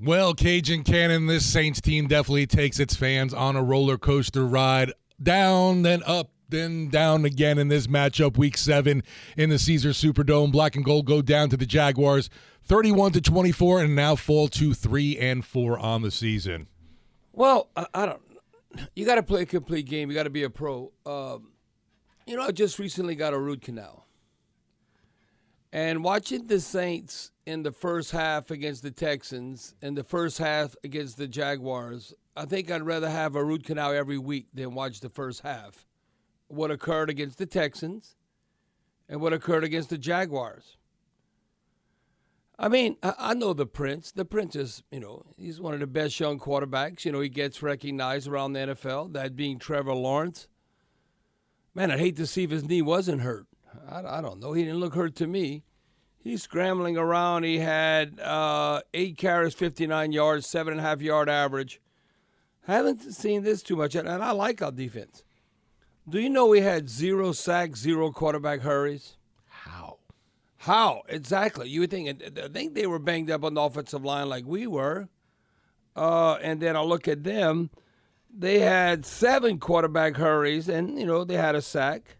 Well, Cajun Cannon, this Saints team definitely takes its fans on a roller coaster ride down, then up, then down again in this matchup, week seven in the Caesars Superdome. Black and gold go down to the Jaguars 31 to 24 and now fall to 3 and 4 on the season. Well, I, I don't you got to play a complete game. You got to be a pro. Um, you know, I just recently got a root canal. And watching the Saints in the first half against the Texans and the first half against the Jaguars, I think I'd rather have a root canal every week than watch the first half. What occurred against the Texans and what occurred against the Jaguars. I mean, I know the Prince. The Prince is, you know, he's one of the best young quarterbacks. You know, he gets recognized around the NFL, that being Trevor Lawrence. Man, I'd hate to see if his knee wasn't hurt. I, I don't know. He didn't look hurt to me. He's scrambling around. He had uh, eight carries, 59 yards, seven and a half yard average. Haven't seen this too much, and I like our defense. Do you know we had zero sacks, zero quarterback hurries? How? How exactly? You would think? I think they were banged up on the offensive line like we were. Uh, and then I look at them; they had seven quarterback hurries, and you know they had a sack.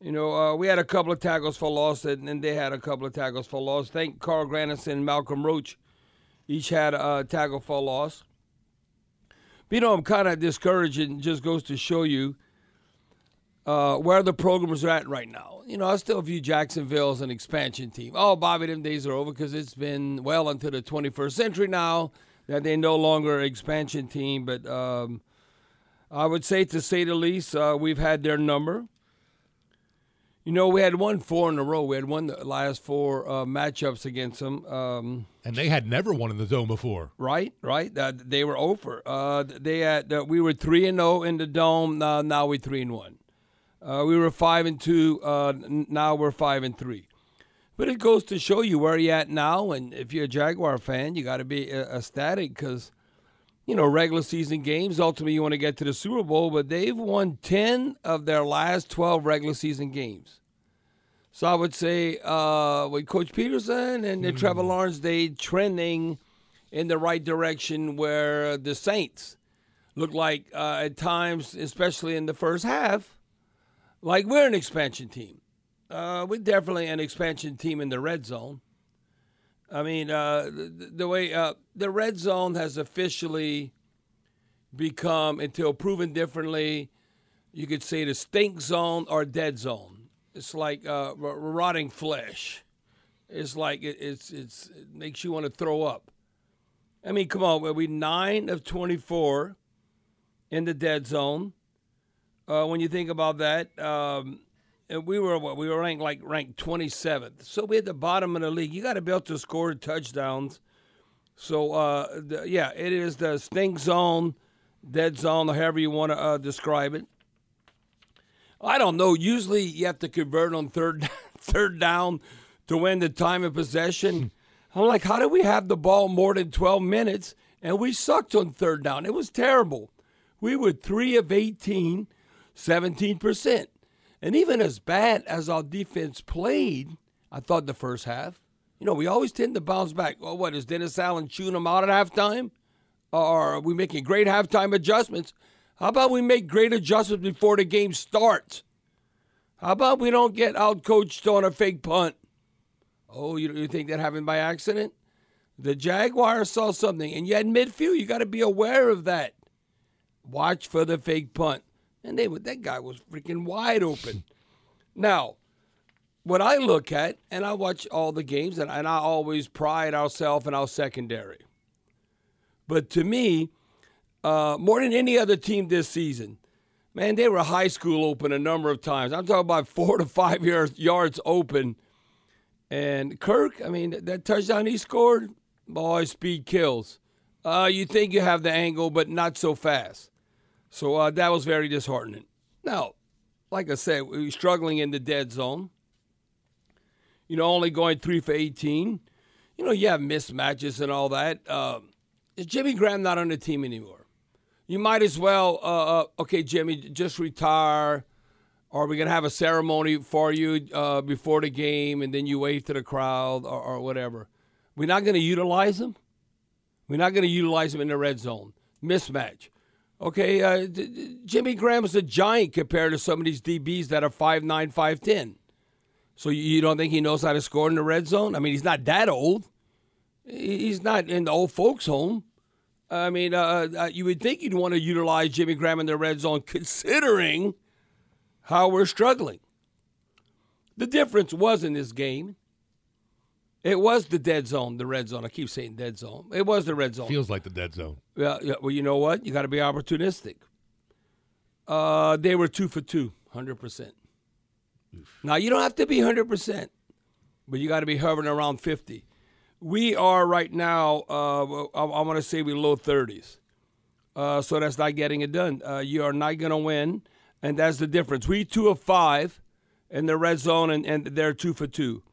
You know, uh, we had a couple of tackles for loss, and, and they had a couple of tackles for loss. Thank Carl Granderson and Malcolm Roach each had a, a tackle for loss. But, you know, I'm kind of discouraged, and just goes to show you uh, where the programs are at right now. You know, I still view Jacksonville as an expansion team. Oh, Bobby, them days are over because it's been well into the 21st century now that they're no longer an expansion team. But um, I would say, to say the least, uh, we've had their number. You know, we had won four in a row. We had won the last four uh, matchups against them. Um, and they had never won in the dome before. Right, right. Uh, they were over. Uh, they had uh, we were three and zero oh in the dome. Now, now we're three and one. Uh, we were five and two. Uh, now we're five and three. But it goes to show you where you're at now, and if you're a Jaguar fan, you got to be uh, ecstatic because, you know, regular season games. Ultimately, you want to get to the Super Bowl, but they've won ten of their last twelve regular season games. So I would say uh, with Coach Pederson and mm. Trevor Lawrence, they trending in the right direction. Where the Saints look like uh, at times, especially in the first half like we're an expansion team. Uh, we're definitely an expansion team in the red zone. I mean, uh, the, the, way uh, the red zone has officially become, until proven differently, you could say the stink zone or dead zone. It's like uh, rotting flesh. It's like it, it's it's it makes you want to throw up. I mean, come on, we're nine of twenty four in the dead zone uh, when you think about that. Um, we were what we were ranked like ranked 27th, so we at the bottom of the league. You got to be able to score touchdowns. So uh, the, yeah, it is the stink zone, dead zone, however you want to uh, describe it. I don't know. Usually you have to convert on third third down to win the time of possession. I'm like, how did we have the ball more than 12 minutes and we sucked on third down? It was terrible. We were three of 18 17%. And even as bad as our defense played, I thought the first half, you know, we always tend to bounce back. Well, what is Dennis Allen chewing them out at halftime? Or are we making great halftime adjustments? How about we make great adjustments before the game starts? How about we don't get out coached on a fake punt? Oh, you, you think that happened by accident? The Jaguars saw something, and yet midfield, you got to be aware of that. Watch for the fake punt and they that guy was freaking wide open. Now, what I look at, and I watch all the games, and, and I always pride ourselves in our secondary. But to me, uh, more than any other team this season, man, they were high school open a number of times. I'm talking about four to five yards, yards open. And Kirk, I mean, that touchdown he scored, boy, speed kills. Uh, you think you have the angle, but not so fast. So uh, that was very disheartening. Now, like I said, we were struggling in the dead zone. You know, only going three for 18. You know, you have mismatches and all that. Uh, is Jimmy Graham not on the team anymore? You might as well, uh, uh, okay, Jimmy, just retire. Or we're going to have a ceremony for you uh, before the game and then you wave to the crowd or, or whatever. We're not going to utilize him. We're not going to utilize him in the red zone. Mismatch. Okay, uh, Jimmy Graham is a giant compared to some of these DBs that are 5'9, 5'10. So you don't think he knows how to score in the red zone? I mean, he's not that old. He's not in the old folks' home. I mean, uh, uh, you would think you'd want to utilize Jimmy Graham in the red zone, considering how we're struggling. The difference was in this game. It was the dead zone, the red zone. I keep saying dead zone. It was the red zone. Feels like the dead zone. Yeah, yeah well, you know what? You got to be opportunistic. Uh, they were two for two, 100%. Now, you don't have to be 100%, but you got to be hovering around 50. We are right now, uh, I, I want to say we're low 30s. Uh, so that's not getting it done. Uh, you are not going to win, and that's the difference. We two of five in the red zone, and, and they're two for two.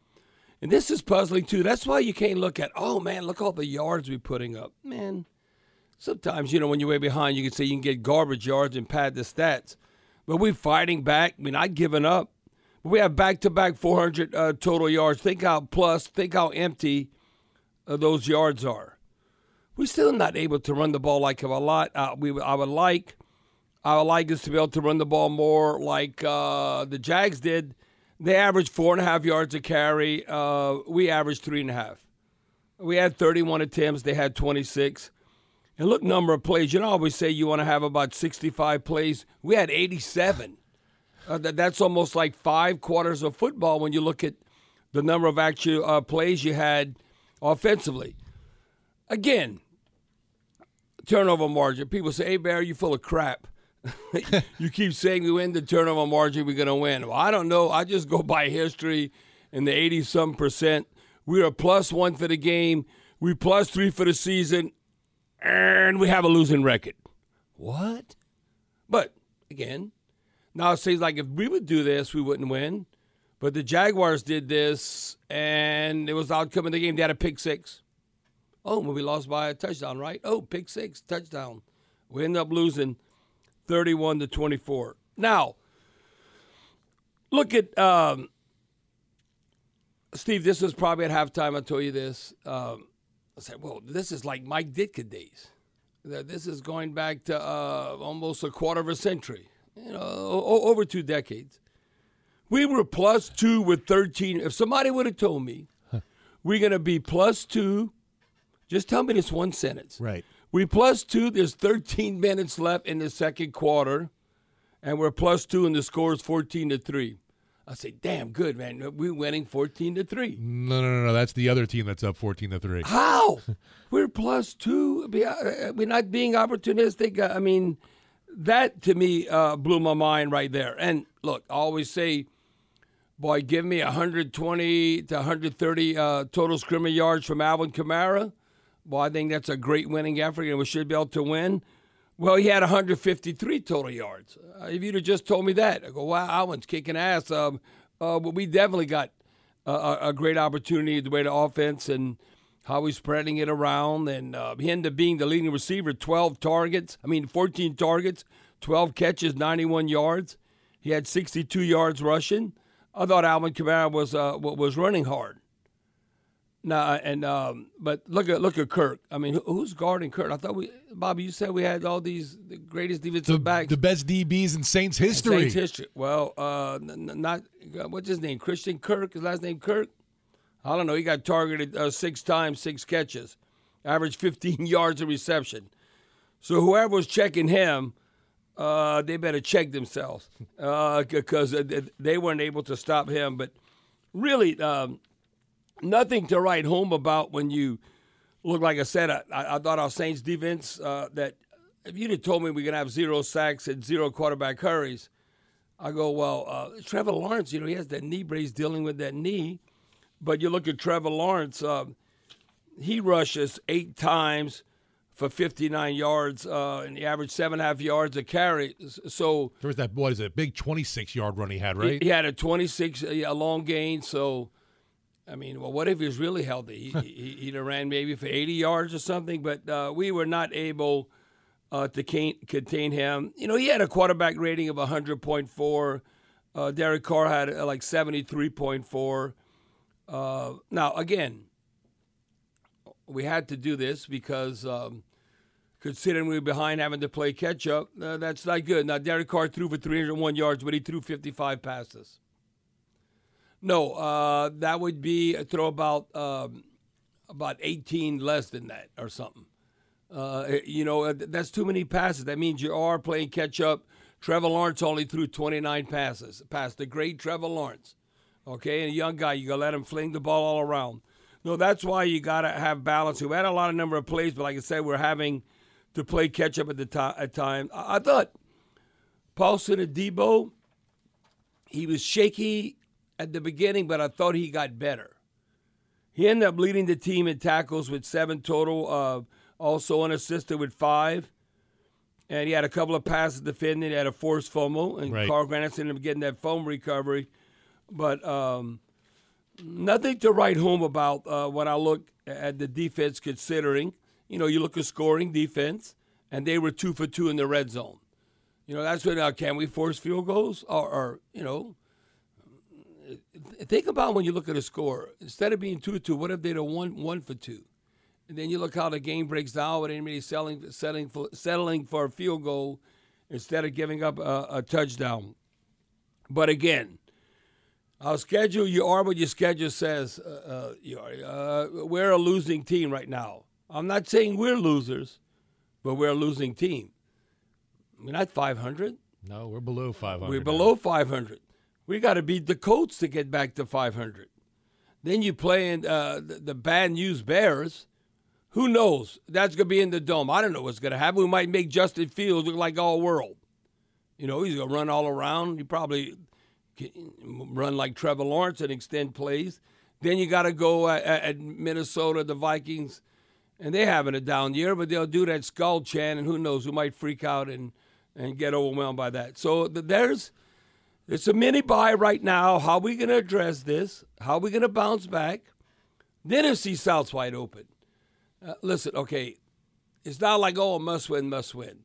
And this is puzzling too. That's why you can't look at, oh man, look all the yards we're putting up. Man, sometimes, you know, when you're way behind, you can say you can get garbage yards and pad the stats. But we're fighting back. I mean, not giving up. But We have back to back 400 uh, total yards. Think how plus, think how empty uh, those yards are. We're still not able to run the ball like a lot. Uh, we I would like. I would like us to be able to run the ball more like uh, the Jags did. They averaged four and a half yards a carry. Uh, we averaged three and a half. We had 31 attempts. They had 26. And look, number of plays. You know, I always say you want to have about 65 plays. We had 87. Uh, that, that's almost like five quarters of football when you look at the number of actual uh, plays you had offensively. Again, turnover margin. People say, "Hey, Bear, you full of crap." you keep saying we win the turnover margin, we're going to win. Well, I don't know. I just go by history in the 80 some percent. We are plus one for the game. We plus three for the season. And we have a losing record. What? But again, now it seems like if we would do this, we wouldn't win. But the Jaguars did this, and it was the outcome of the game. They had a pick six. Oh, we lost by a touchdown, right? Oh, pick six, touchdown. We end up losing 31 to 24. Now, look at um, Steve. This was probably at halftime. I told you this. Um, I said, "Well, this is like Mike Ditka days. This is going back to uh, almost a quarter of a century. You know, o- over two decades. We were plus two with 13. If somebody would have told me we're going to be plus two, just tell me this one sentence. Right. We plus two. There's 13 minutes left in the second quarter, and we're plus two, and the score is 14 to three. I say, damn good, man. We're winning 14 to three. No, no, no, no. That's the other team that's up 14 to three. How? we're plus two. uh, We're not being opportunistic. I mean, that to me uh, blew my mind right there. And look, I always say, boy, give me 120 to 130 uh, total scrimmage yards from Alvin Kamara. Well, I think that's a great winning effort, and we should be able to win. Well, he had 153 total yards. Uh, if you'd have just told me that, I go, wow, Alvin's kicking ass. Um, uh, but we definitely got a, a, great opportunity the way the offense and how he's spreading it around, and uh, he ended up being the leading receiver, 12 targets. I mean, 14 targets, 12 catches, 91 yards. He had 62 yards rushing. I thought Alvin Kamara was uh, was running hard. Nah, and um, but look at look at Kirk. I mean, who's guarding Kirk? I thought we, Bobby, you said we had all these the greatest defensive the, backs, the best DBs in Saints history. Saints history. Well, uh, not what's his name? Christian Kirk. His last name Kirk. I don't know. He got targeted uh, six times, six catches, averaged 15 yards of reception. So whoever was checking him, uh, they better check themselves because uh, they weren't able to stop him. But really. Um, nothing to write home about when you look like I said. I, I thought our Saints defense uh, that if you'd have told me we're gonna have zero sacks and zero quarterback hurries, I go well. Uh, Trevor Lawrence, you know, he has that knee brace dealing with that knee, but you look at Trevor Lawrence, uh, he rushes eight times for 59 yards, uh, and he averaged seven and a half yards a carry. So there was that what is it, A big 26 yard run he had, right? He, he had a 26 a long gain. So, I mean, well, what if he was really healthy? he, he, he'd have ran maybe for 80 yards or something. But uh, we were not able uh, to contain him. You know, he had a quarterback rating of 100.4. Uh, Derek Carr had uh, like 73.4. Uh, now, again, we had to do this because um, considering we were behind having to play catch up, uh, that's not good. Now, Derek Carr threw for 301 yards, but he threw 55 passes. No, uh, that would be a throw about um, about 18 less than that or something. Uh, you know, uh, that's too many passes. That means you are playing catch up. Trevor Lawrence only threw 29 passes, past the great Trevor Lawrence. Okay, and a young guy, you got to let him fling the ball all around. No, that's why you got to have balance. We had a lot of number of plays, but like I said, we're having to play catch up at the to- at time. I-, I thought Paulson Adebo, he was shaky at the beginning, but I thought he got better. He ended up leading the team in tackles with seven total, uh, also unassisted with five. And he had a couple of passes defending. He had a forced fumble, and right. Carl Granderson ended up getting that foam recovery. But um, nothing to write home about uh, when I look at the defense, considering, you know, you look at scoring defense, and they were two for two in the red zone. You know, that's when, uh, can we force field goals? Or, or, you know, think about when you look at a score. Instead of being 2 to 2, what if they'd have won 1 for 2? And then you look how the game breaks down with anybody selling, settling, for, settling for a field goal instead of giving up a, a touchdown. But again, our schedule, you are what your schedule says. Uh, uh, you are, uh, we're a losing team right now. I'm not saying we're losers, but we're a losing team. We're not 500. No, we're below 500. We're below 500. We got to beat the Colts to get back to 500. Then you play in uh, the, the bad news Bears. Who knows? That's going to be in the dome. I don't know what's going to happen. We might make Justin Fields look like all world. You know, he's going to run all around. He probably can run like Trevor Lawrence and extend plays. Then you got to go at, at, Minnesota, the Vikings, and they're having a down year, but they'll do that Skol chant, and who knows, who might freak out and, and get overwhelmed by that. So there's it's a mini bye right now. How are we going to address this? How are we going to bounce back? Then NFC South's wide open. Uh, listen, okay, it's not like, oh, must win, must win.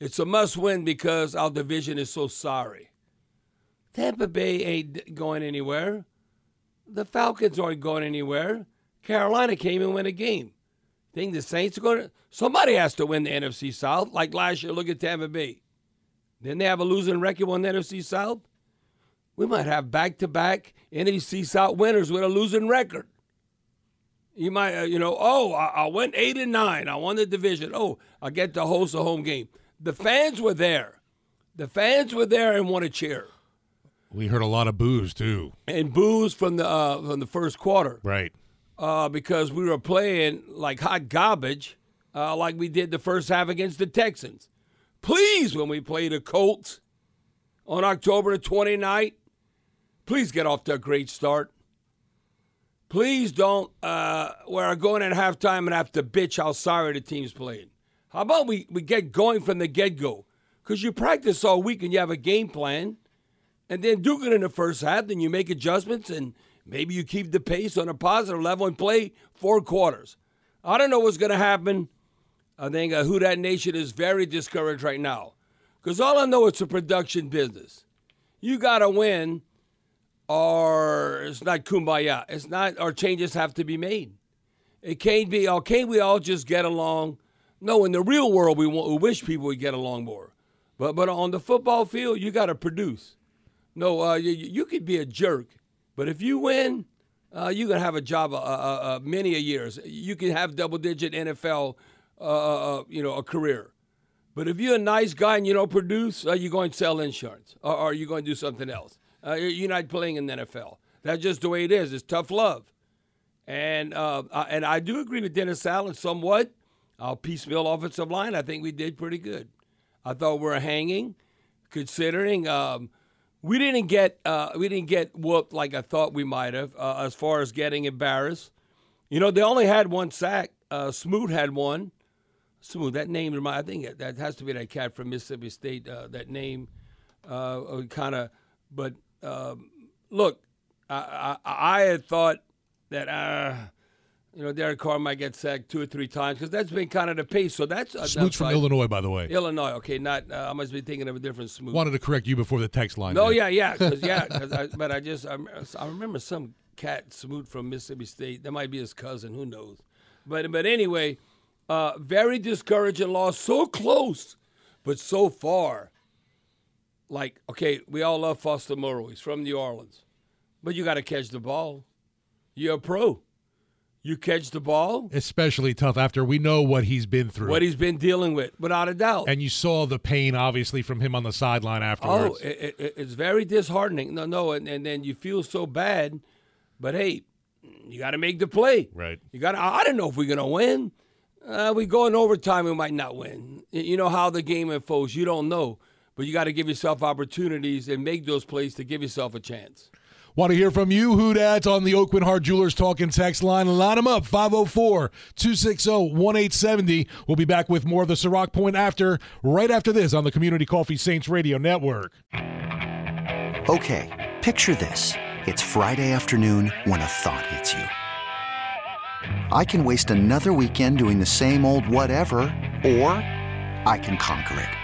It's a must win because our division is so sorry. Tampa Bay ain't going anywhere. The Falcons aren't going anywhere. Carolina came and win a game. Think the Saints are going to. Somebody has to win the NFC South. Like last year, look at Tampa Bay. Didn't they have a losing record on the NFC South? We might have back to back NFC South winners with a losing record. You might, uh, you know, oh, I, I went eight and nine. I won the division. Oh, I get to host a home game. The fans were there. The fans were there and want to cheer. We heard a lot of boos too, and boos from the uh, from the first quarter, right? Uh, because we were playing like hot garbage, uh, like we did the first half against the Texans. Please, when we play the Colts on October 29th, please get off to a great start. Please don't, uh, we're going at halftime and have to bitch how sorry the team's playing. How about we, we get going from the get go? Because you practice all week and you have a game plan and then do it in the first half, then you make adjustments and maybe you keep the pace on a positive level and play four quarters. I don't know what's going to happen. I think uh, Who Dat Nation is very discouraged right now because all I know it's a production business. You got to win, or it's not kumbaya. It's not, or changes have to be made. It can't be, oh, can't we all just get along? No, in the real world, we, want, we wish people would get along more. But, but on the football field, you got to produce. No, uh, you, you could be a jerk, but if you win, uh, you can have a job uh, uh, uh many a years. You can have double-digit NFL, uh, you know, a career. But if you're a nice guy and you don't produce, are you going to sell insurance, or, are you going to do something else? You're not playing in the NFL. That's just the way it is. It's tough love, and and I do agree with Dennis Allen somewhat. Our piecemeal offensive line, I think we did pretty good. I thought we were hanging, considering. Um, we didn't get uh, we didn't get whooped like I thought we might have uh, as far as getting embarrassed. You know, they only had one sack. Uh, Smoot had one, Smoot. That name, remind- I think that has to be that cat from Mississippi State. Uh, that name, uh, kind of. But um, look, I, I, I had thought that uh, you know Derek Carr might get sacked two or three times because that's been kind of the pace. So that's uh, Smoot's from Illinois, by the way. Illinois. Okay, not. Uh, I must be thinking of a different Smoot. Wanted to correct you before the text line. No, did. yeah, yeah, 'cause- yeah. 'cause I, but I just I, I remember some cat Smoot from Mississippi State. That might be his cousin. Who knows? But but anyway, uh, very discouraging loss. So close, but so far. Like okay, we all love Foster Moreau. He's from New Orleans, but you got to catch the ball. You're a pro. You catch the ball. Especially tough after we know what he's been through. What he's been dealing with, without a doubt. and you saw the pain, obviously, from him on the sideline afterwards. Oh, it, it, it's very disheartening. No, no, and, and then you feel so bad, but hey, you got to make the play. Right. You got. I don't know if we're gonna win. Uh, we go in overtime, we might not win. You know how the game unfolds. You don't know, but you got to give yourself opportunities and make those plays to give yourself a chance. Want to hear from you, Who Dats on the Oakwood Heart Jewelers talking text line. Line them up, 504 260 1870. We'll be back with more of the Ciroc Point after, right after this on the Community Coffee Saints Radio Network. Okay, picture this. It's Friday afternoon when a thought hits you. I can waste another weekend doing the same old whatever, or I can conquer it.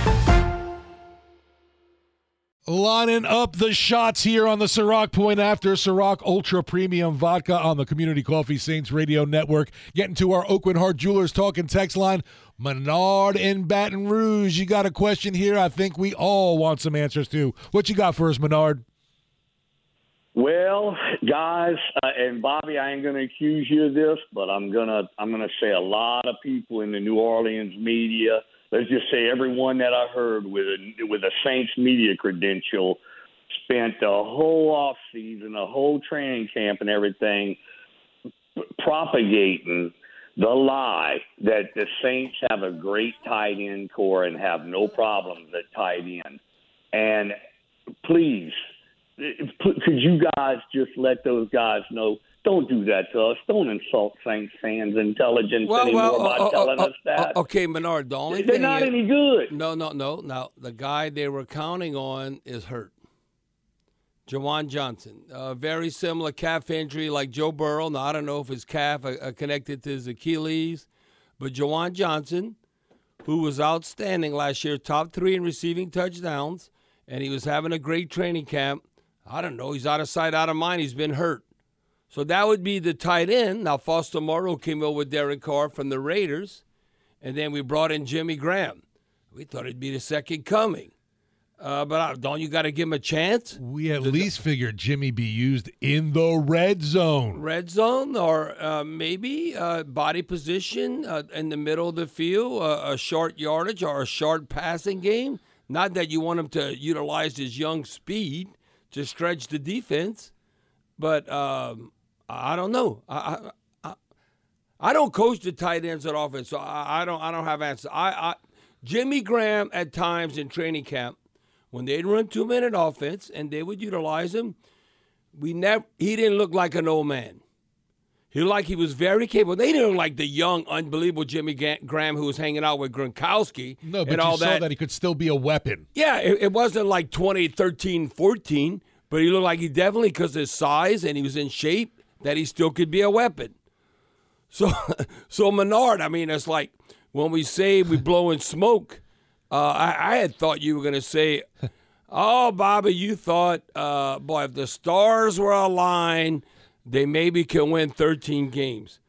Lining up the shots here on the Ciroc Point after Ciroc Ultra Premium Vodka on the Community Coffee Saints Radio Network. Getting to our Oakwood Heart Jewelers talking text line. Menard in Baton Rouge. You got a question here I think we all want some answers to. What you got for us, Menard? Well, guys, uh, and Bobby, I ain't going to accuse you of this, but I'm gonna I'm gonna say a lot of people in the New Orleans media. Let's just say everyone that I heard with a with a Saints media credential spent the whole off season, the whole training camp, and everything propagating the lie that the Saints have a great tight end core and have no problems at tight end. And please, eh, could you guys just let those guys know? Don't do that to us. Don't insult Saints fans' intelligence anymore by uh, uh, telling uh, us that. okay, Menard. The only They're not is- any good. No, no, no. Now the guy they were counting on is hurt. Juwan Johnson, uh, very similar calf injury like Joe Burrow. Now I don't know if his calf uh, connected to his Achilles, but Juwan Johnson, who was outstanding last year, top three in receiving touchdowns, and he was having a great training camp. I don't know. He's out of sight, out of mind. He's been hurt. So that would be the tight end. Now Foster Moreau came over with Derek Carr from the Raiders, and then we brought in Jimmy Graham. We thought it'd be the second coming. Uh, but I, don't you got to give him a chance? We at least figured Jimmy be used in the red zone. Red zone, or uh, maybe uh, body position uh, in the middle of the field, uh, a short yardage or a short passing game. Not that you want him to utilize his young speed to stretch the defense, but um, I don't know. I, I, I don't coach the tight ends at offense, so I, I don't I don't have answers. I, I Jimmy Graham at times in training camp when they'd run two minute offense and they would utilize him, we never he didn't look like an old man. He looked like he was very capable. They didn't look like the young, unbelievable Jimmy Graham who was hanging out with Gronkowski. No, but and you all saw that. that. he could still be a weapon. Yeah, it, it wasn't like 2013, 14, but he looked like he definitely, because his size and he was in shape, that he still could be a weapon. So, so Menard, I mean, it's like when we say we blowing smoke, uh, I, I, had thought you were going to say, "Oh, Bobby, you thought, uh, boy, if the stars were aligned, they maybe can win 13 games."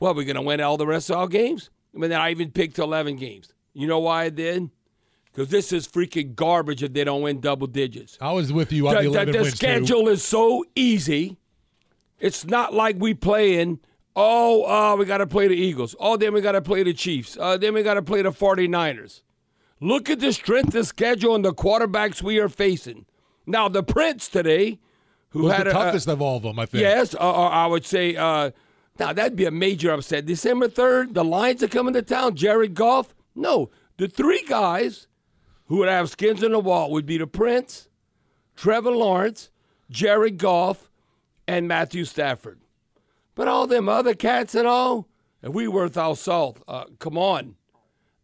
Well, we're going to win all the rest of our games. I mean, I even picked 11 games. You know why I did? Because this is freaking garbage if they don't win double digits. I was with you on the, the 11 the, the schedule too. is so easy. It's not like we playing. Oh, uh, we got to play the Eagles. Oh, then we got to play the Chiefs. Uh, then we got to play the 49ers. Look at the strength of schedule and the quarterbacks we are facing. Now, the Prince today, who was had the a, toughest of all of them, I think. Yes, uh, I would say. Uh, now that'd be a major upset. December third, the Lions are coming to town. Jared Goff. No, the three guys who would have skins in the wall would be the Prince, Trevor Lawrence, Jared Goff, and Matthew Stafford. But all them other cats and all, if we worth our salt, uh, come on.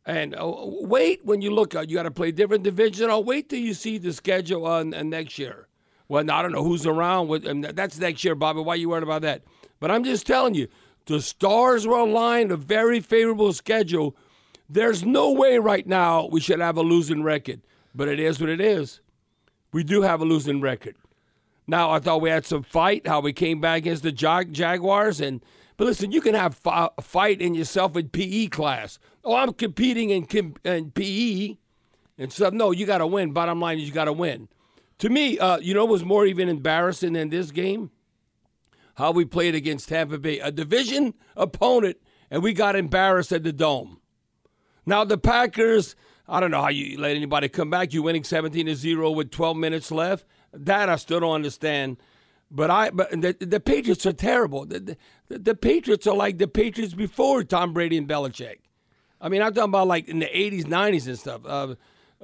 And uh, wait when you look, uh, you got to play different division. I'll wait till you see the schedule on uh, next year. Well, I don't know who's around. With, and that's next year, Bobby. Why are you worried about that? But I'm just telling you, the stars were aligned, a very favorable schedule. There's no way right now we should have a losing record, but it is what it is. We do have a losing record. Now, I thought we had some fight, how we came back against the Jag- Jaguars. and But listen, you can have fi- fight in yourself in PE class. Oh, I'm competing in, com- in PE and stuff. No, you got to win. Bottom line is you got to win. To me, uh, you know was more even embarrassing than this game? How we played against Tampa Bay, a division opponent, and we got embarrassed at the Dome. Now, the Packers, I don't know how you let anybody come back. You winning 17 to 0 with 12 minutes left. That I still don't understand. But I, but the, the Patriots are terrible. The, the, the, Patriots are like the Patriots before Tom Brady and Belichick. I mean, I'm talking about like in the 80s, 90s and stuff. Uh,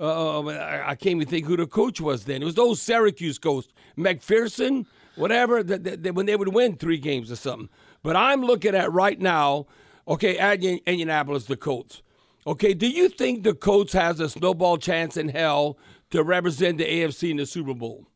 uh, I can't even think who the coach was then. It was those Syracuse coach, MacPherson, whatever, the, when they would win three games or something. But I'm looking at right now, okay, at Indianapolis, the Colts. Okay, do you think the Colts has a snowball chance in hell to represent the AFC in the Super Bowl?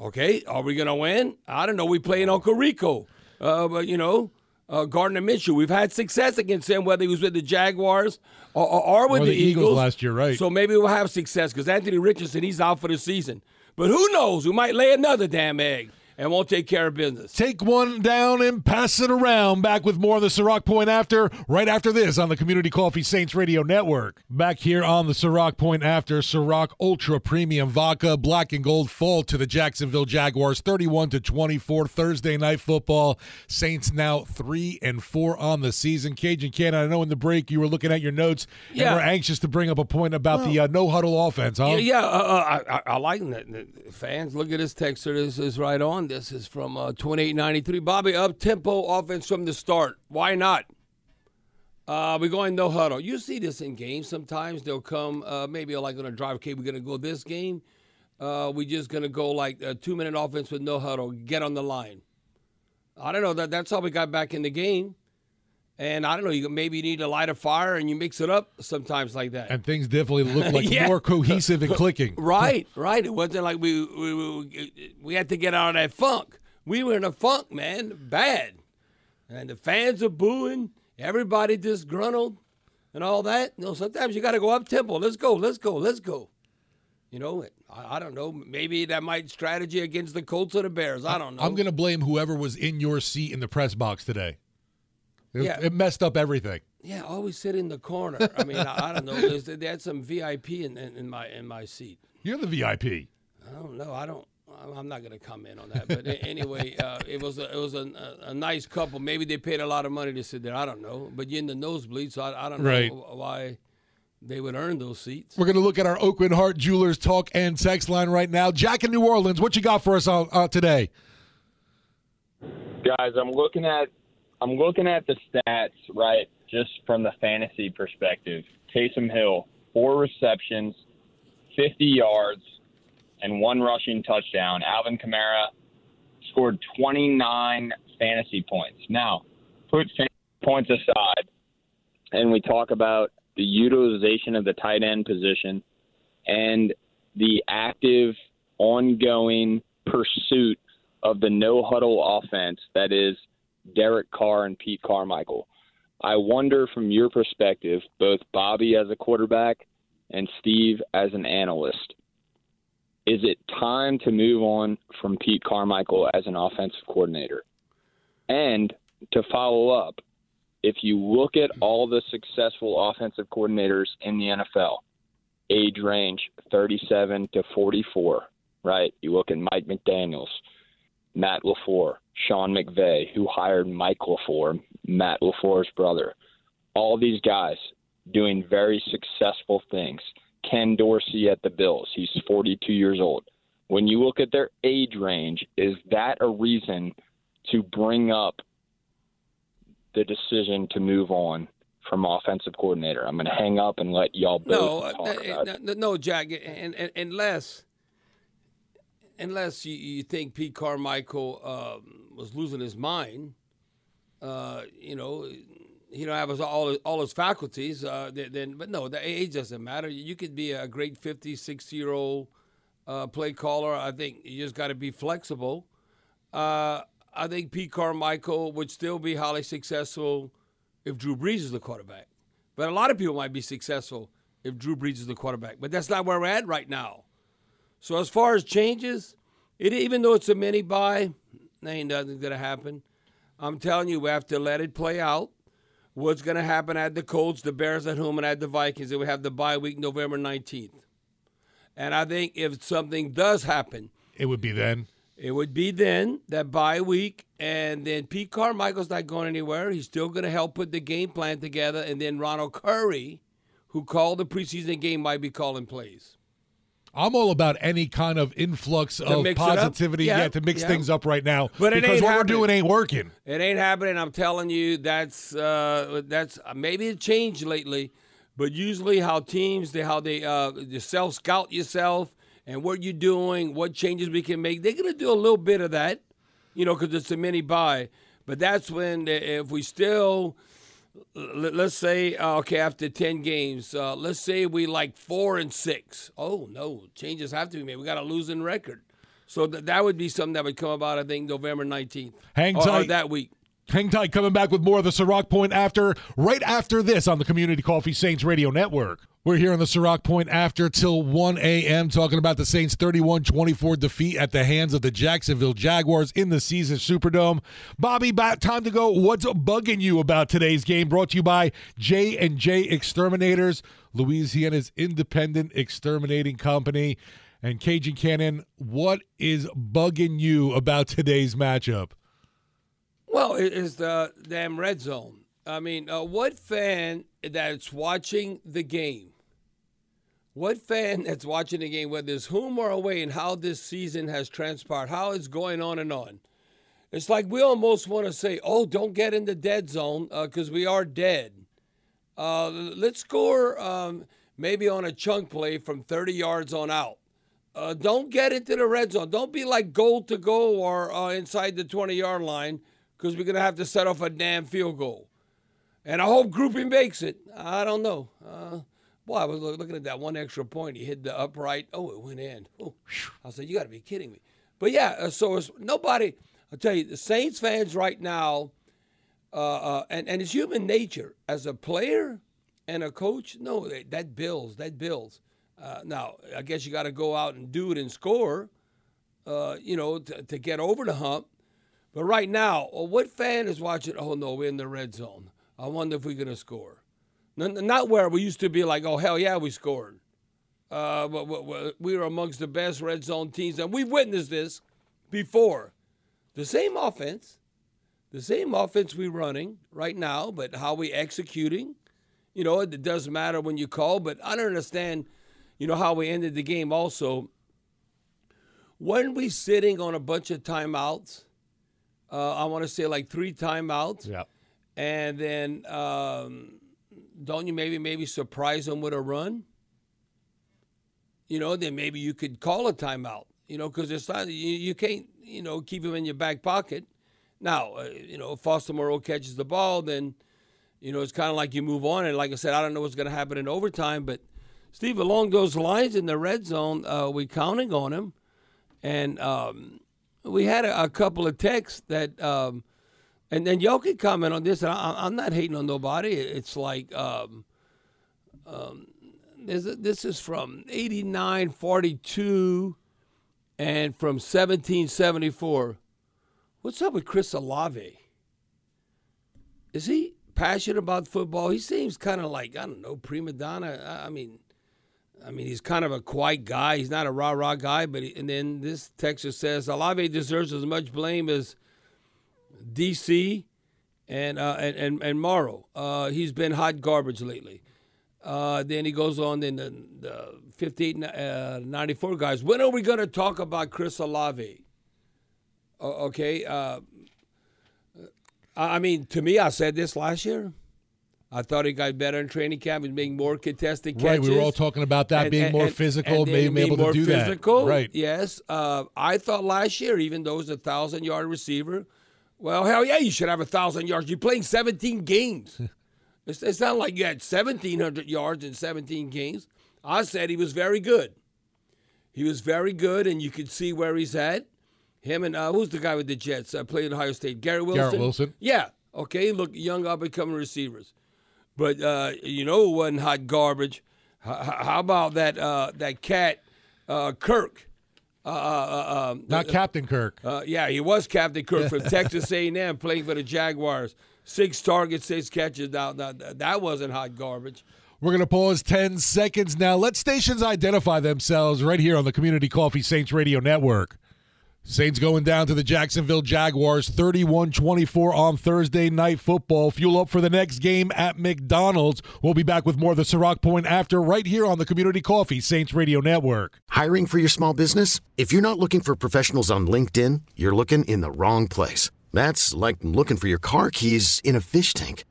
Okay, are we going to win? I don't know. We playing Uncle Rico, uh, but you know, uh, Gardner Minshew. We've had success against him, whether he was with the Jaguars or, or, or with or the, the Eagles, Eagles last year, right? So maybe we'll have success because Anthony Richardson he's out for the season. But who knows? We might lay another damn egg and won't take care of business. Take one down and pass it around. Back with more of the Ciroc Point After, right after this on the Community Coffee Saints Radio Network. Back here on the Ciroc Point After, Ciroc Ultra Premium Vodka, Black and Gold fall to the Jacksonville Jaguars, 31 to 24 Thursday Night Football. Saints now three and four on the season. Cajun Cannon, I know in the break you were looking at your notes and were anxious to bring up a point about Well- the uh, no huddle offense, huh? Yeah, yeah uh, uh, I, I, I like that. Fans, look at this texter. This is right on. This is from uh, 2893. Bobby, up tempo offense from the start. Why not? Uh, we're going no huddle. You see this in games sometimes. They'll come, uh, maybe like on a drive. Okay, we're going to go this game. Uh, we're just going to go like a two minute offense with no huddle. Get on the line. I don't know. That That's how we got back in the game. And I don't know. You maybe need to light a fire and you mix it up sometimes like that. And things definitely look like Yeah. more cohesive and clicking. Right, right. It wasn't like we, we we we had to get out of that funk. We were in a funk, man, bad, and the fans are booing. Everybody disgruntled, and all that. You know, sometimes you got to go up tempo. Let's go, let's go, let's go. You know, I, I don't know. Maybe that might strategy against the Colts or the Bears. I don't know. I'm going to blame whoever was in your seat in the press box today. It, Yeah. it messed up everything. Yeah, always sit in the corner. I mean, I, I don't know. There's, they had some VIP in, in, in my in my seat. You're the VIP. I don't know. I don't. I'm- I'm not going to comment on that. But anyway, uh, it was a, it was a, a, a nice couple. Maybe they paid a lot of money to sit there. I don't know. But you're in the nosebleed, so I, I don't Right. know why they would earn those seats. We're going to look at our Oakland Heart Jewelers talk and text line right now. Jack in New Orleans, what you got for us uh, uh, today? guys i'm looking at i'm looking at the stats right just from the fantasy perspective. Taysom hill four receptions 50 yards and one rushing touchdown. Alvin kamara scored 29 fantasy points. Now put points aside and we talk about the utilization of the tight end position and the active ongoing pursuit of the no huddle offense that is Derek Carr and Pete Carmichael. I wonder from your perspective, both Bobby as a quarterback and Steve as an analyst, is it time to move on from Pete Carmichael as an offensive coordinator? And to follow up, if you look at all the successful offensive coordinators in the NFL, age range 37 to 44, right? You look at Mike McDaniels, Matt LaFleur, Sean McVay, who hired Mike LaFleur, Matt LaFleur's brother. All these guys doing very successful things. Ken Dorsey at the Bills, he's 42 years old. When you look at their age range, is that a reason to bring up the decision to move on from offensive coordinator? I'm going to hang up and let y'all both No, uh, talk uh, about it. no, no, Jack. And, and, unless unless you, you think Pete Carmichael um, was losing his mind, uh, you know, he don't have his, all his, all his faculties. Uh, then, then, but no, the age doesn't matter. You could be a great 50, 60 year old uh, play caller. I think you just got to be flexible. Uh, I think Pete Carmichael would still be highly successful if Drew Brees is the quarterback. But a lot of people might be successful if Drew Brees is the quarterback. But that's not where we're at right now. So as far as changes, it even though it's a mini bye, ain't nothing gonna happen. I'm telling you, we have to let it play out. What's gonna happen at the Colts, the Bears at home, and at the Vikings? They we have the bye week November 19th. And I think if something does happen, It would be then. it would be then that bye week, and then Pete Carmichael's not going anywhere. He's still going to help put the game plan together, and then Ronald Curry, who called the preseason game, might be calling plays. I'm all about any kind of influx of mix it up? positivity, Yeah, yeah, to mix yeah. things up right now. But it because ain't what happening. we're doing ain't working. It ain't happening. I'm telling you, that's uh, that's maybe it changed lately, but usually how teams they how they uh, self scout yourself and what you're doing, what changes we can make. They're gonna do a little bit of that, you know, because it's a mini bye. But that's when the- if we still let's say uh, okay after 10 games uh, let's say we like four and six. Oh no changes have to be made. We got a losing record. So th- that would be something that would come about i think november 19th Hang or, or that week Hang tight, coming back with more of the Ciroc Point after, right after this on the Community Coffee Saints Radio Network. We're here on the Ciroc Point after till 1 a.m. talking about the Saints' 31 24 defeat at the hands of the Jacksonville Jaguars in the Caesars Superdome. Bobby, back time to go. What's bugging you about today's game? Brought to you by J and J Exterminators, Louisiana's independent exterminating company. And Cajun Cannon, what is bugging you about today's matchup? Well it is the damn red zone i mean uh, what fan that's watching the game what fan that's watching the game whether it's home or away and how this season has transpired how it's going on and on It's like we almost want to say, "Oh, don't get in the dead zone because we are dead." Uh, let's score um, maybe on a chunk play from 30 yards on out. Uh, don't get into the red zone. Don't be like goal to go or uh, inside the 20 yard line because we're gonna have to set off a damn field goal. And I hope Grupe makes it. I don't know. Uh, boy, I was looking at that one extra point. He hit the upright. Oh, it went in. Oh, I said, you got to be kidding me. But yeah, uh, so it's nobody. I'll tell you, the Saints fans right now, uh, uh, and and it's human nature as a player and a coach. No, that, bills. That builds. Uh, now, I guess you got to go out and do it and score. Uh, you know, to, to get over the hump. But right now, what fan is watching? Oh no, we're in the red zone. I wonder if we're gonna score. Not where we used to be like, oh hell yeah, we scored. Uh, we were amongst the best red zone teams, and we've witnessed this before. The same offense, the same offense we're running right now, but how we executing. You know, it doesn't matter when you call, but I don't understand. You know how we ended the game. Also, weren't we sitting on a bunch of timeouts? Uh, I want to say like three timeouts. Yeah. And then um, don't you maybe maybe surprise them with a run? You know, then maybe you could call a timeout. You know, because it's not you, you can't you know keep them in your back pocket. Now, uh, you know, if Foster Moreau catches the ball, then you know it's kind of like you move on. And like I said, I don't know what's going to happen in overtime, but Steve, along those lines in the red zone, uh, we counting on him, and um, we had a, a, couple of texts that, um, and then can comment on this. And I, am not hating on nobody. It's like um, um, a, this is from 8942 and from 1774. What's up with Chris Olave? Is he passionate about football? He seems kind of like I don't know prima donna. I mean I mean, he's kind of a quiet guy. He's not a rah rah guy, but he, and then this texture says Olave deserves as much blame as DC and uh, and, and and Moreau. Uh, he's been hot garbage lately. Uh, then he goes on. Then the, the 58, uh, 94 guys. When are we going to talk about Chris Olave? okay. Uh, I mean, to me, I said this last year. I thought he got better in training camp. He's making more contested catches. Right, we were all talking about that and, being and, more and, physical, being able to do physical, that. Right. Yes. Uh, I thought last year, even though he's a thousand yard receiver, well, hell yeah, you should have a thousand yards. You're playing 17 games. it's, it's not like you had 1,700 yards in 17 games. I said he was very good. He was very good, and you could see where he's at. Him and uh, who's the guy with the Jets? Uh, played at Ohio State. Garrett Wilson. Garrett Wilson. Yeah. Okay. Look, young up and coming receivers. But uh, you know, it wasn't hot garbage. how about that uh, that cat uh, Kirk? Uh, uh, uh, um, Not Captain Kirk. yeah, he was Captain Kirk from Texas A&M, playing for the Jaguars. Six targets, six catches. Now, now that wasn't hot garbage. We're going to pause 10 seconds now. Let stations identify themselves right here on the Community Coffee Saints Radio Network. Saints going down to the Jacksonville Jaguars 31 24 on Thursday night football. Fuel up for the next game at McDonald's. We'll be back with more of the Ciroc Point after right here on the Community Coffee Saints Radio Network. Hiring for your small business? If you're not looking for professionals on LinkedIn, you're looking in the wrong place. That's like looking for your car keys in a fish tank.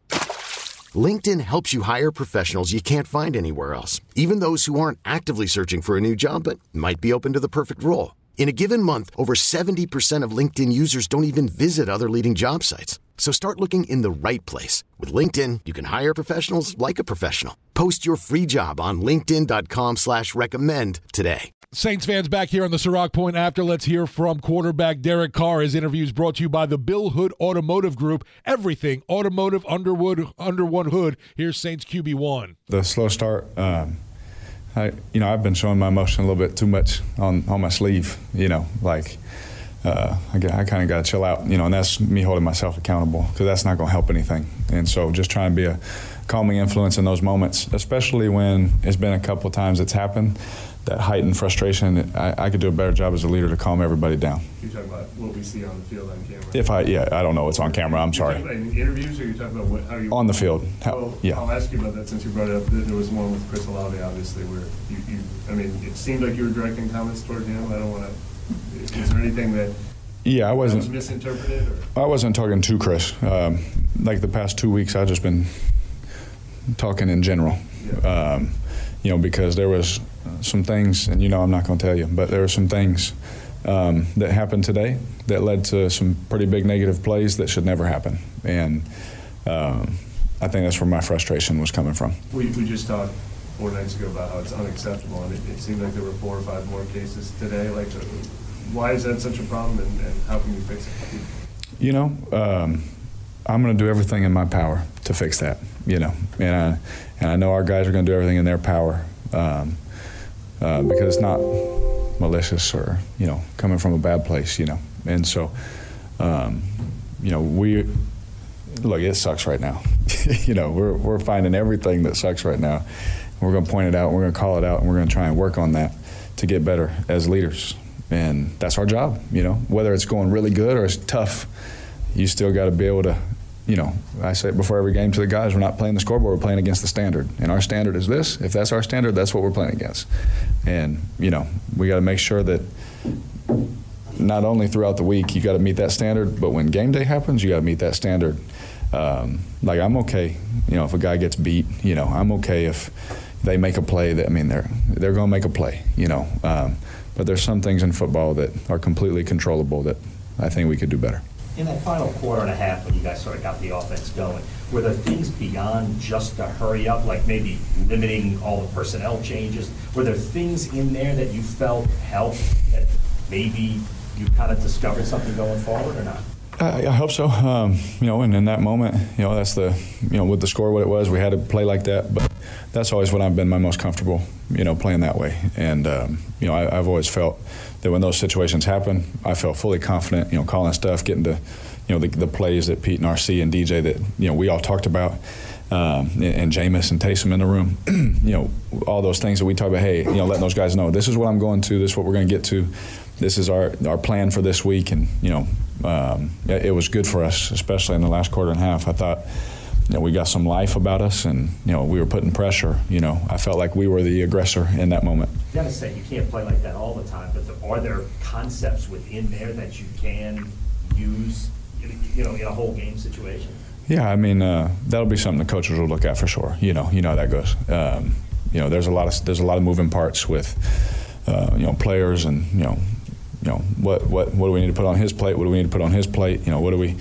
LinkedIn helps you hire professionals you can't find anywhere else, even those who aren't actively searching for a new job but might be open to the perfect role. In a given month, over 70% of LinkedIn users don't even visit other leading job sites. So start looking in the right place. With LinkedIn, you can hire professionals like a professional. Post your free job on linkedin.com slash recommend today. Saints fans back here on the Ciroc Point after. Let's hear from quarterback Derek Carr. His interview is brought to you by the Bill Hood Automotive Group. Everything automotive Underwood under one hood. Here's Saints QB1. The slow start... Um I, you know, I've been showing my emotion a little bit too much on, on my sleeve, you know, like uh, I, I kind of got to chill out, you know, and that's me holding myself accountable because that's not going to help anything. And so just trying to be a calming influence in those moments, especially when it's been a couple times it's happened that heightened frustration, I, I, could do a better job as a leader to calm everybody down. You talking about what we see on the field on camera? If I, yeah, I don't know what's on camera. I'm sorry. in interviews, or you talking about what, how you on the field? How, well, yeah. I'll ask you about that since you brought it up. There was one with Chris Olave, obviously, where you, you I mean, it seemed like you were directing comments toward him. I don't want to. Is there anything that? Yeah, I wasn't was misinterpreted. Or? I wasn't talking to Chris. Um, like the past two weeks, I've just been talking in general. Yeah. Um, you know, because there was some things, and you know I'm not going to tell you, but there were some things um, that happened today that led to some pretty big negative plays that should never happen. And um, I think that's where my frustration was coming from. We, we just talked four nights ago about how it's unacceptable, and it, it seemed like there were four or five more cases today. Like, uh, why is that such a problem, and, and how can we fix it? You know, um, I'm going to do everything in my power to fix that. You know, and I, and I know our guys are going to do everything in their power. Um, uh, because it's not malicious or you know coming from a bad place, you know. And so um, you know, we look. It sucks right now. you know, we're we're finding everything that sucks right now. We're going to point it out. We're going to call it out, and we're going to try and work on that to get better as leaders. And that's our job. You know, whether it's going really good or it's tough, you still got to be able to you know, I say it before every game to the guys, we're not playing the scoreboard, we're playing against the standard. And our standard is this. If that's our standard, that's what we're playing against. And, you know, we got to make sure that not only throughout the week you got to meet that standard, but when game day happens, you got to meet that standard. Um, like I'm okay, you know, if a guy gets beat, you know, I'm okay if they make a play that I mean they're they're going to make a play, you know. Um, but there's some things in football that are completely controllable that I think we could do better in that final quarter and a half when you guys sort of got the offense going, were there things beyond just the hurry up, like maybe limiting all the personnel changes? Were there things in there that you felt helped that maybe you kind of discovered something going forward or not? I, I hope so. Um, you know, and in that moment, you know, that's the, you know, with the score what it was, we had to play like that. But that's always what I've been my most comfortable, you know, playing that way. And um, you know, I, I've always felt that when those situations happen, I felt fully confident, you know, calling stuff, getting to, you know, the, the plays that Pete and RC and DJ that, you know, we all talked about. Um, and, and Jameis and Taysom in the room, you know, all those things that we talk about. Hey, you know, letting those guys know this is what I'm going to, this is what we're going to get to, this is our our plan for this week, and you know, um, it, it was good for us, especially in the last quarter and a half. I thought you know, we got some life about us, and you know, we were putting pressure. You know, I felt like we were the aggressor in that moment. You gotta say you can't play like that all the time, but are there concepts within there that you can use, you know, in a whole game situation? Yeah, I mean, uh, that'll be something the coaches will look at for sure. You know, you know how that goes. Um, you know, there's a lot of there's a lot of moving parts with uh, you know players and you know you know what what what do we need to put on his plate? What do we need to put on his plate? You know, what do we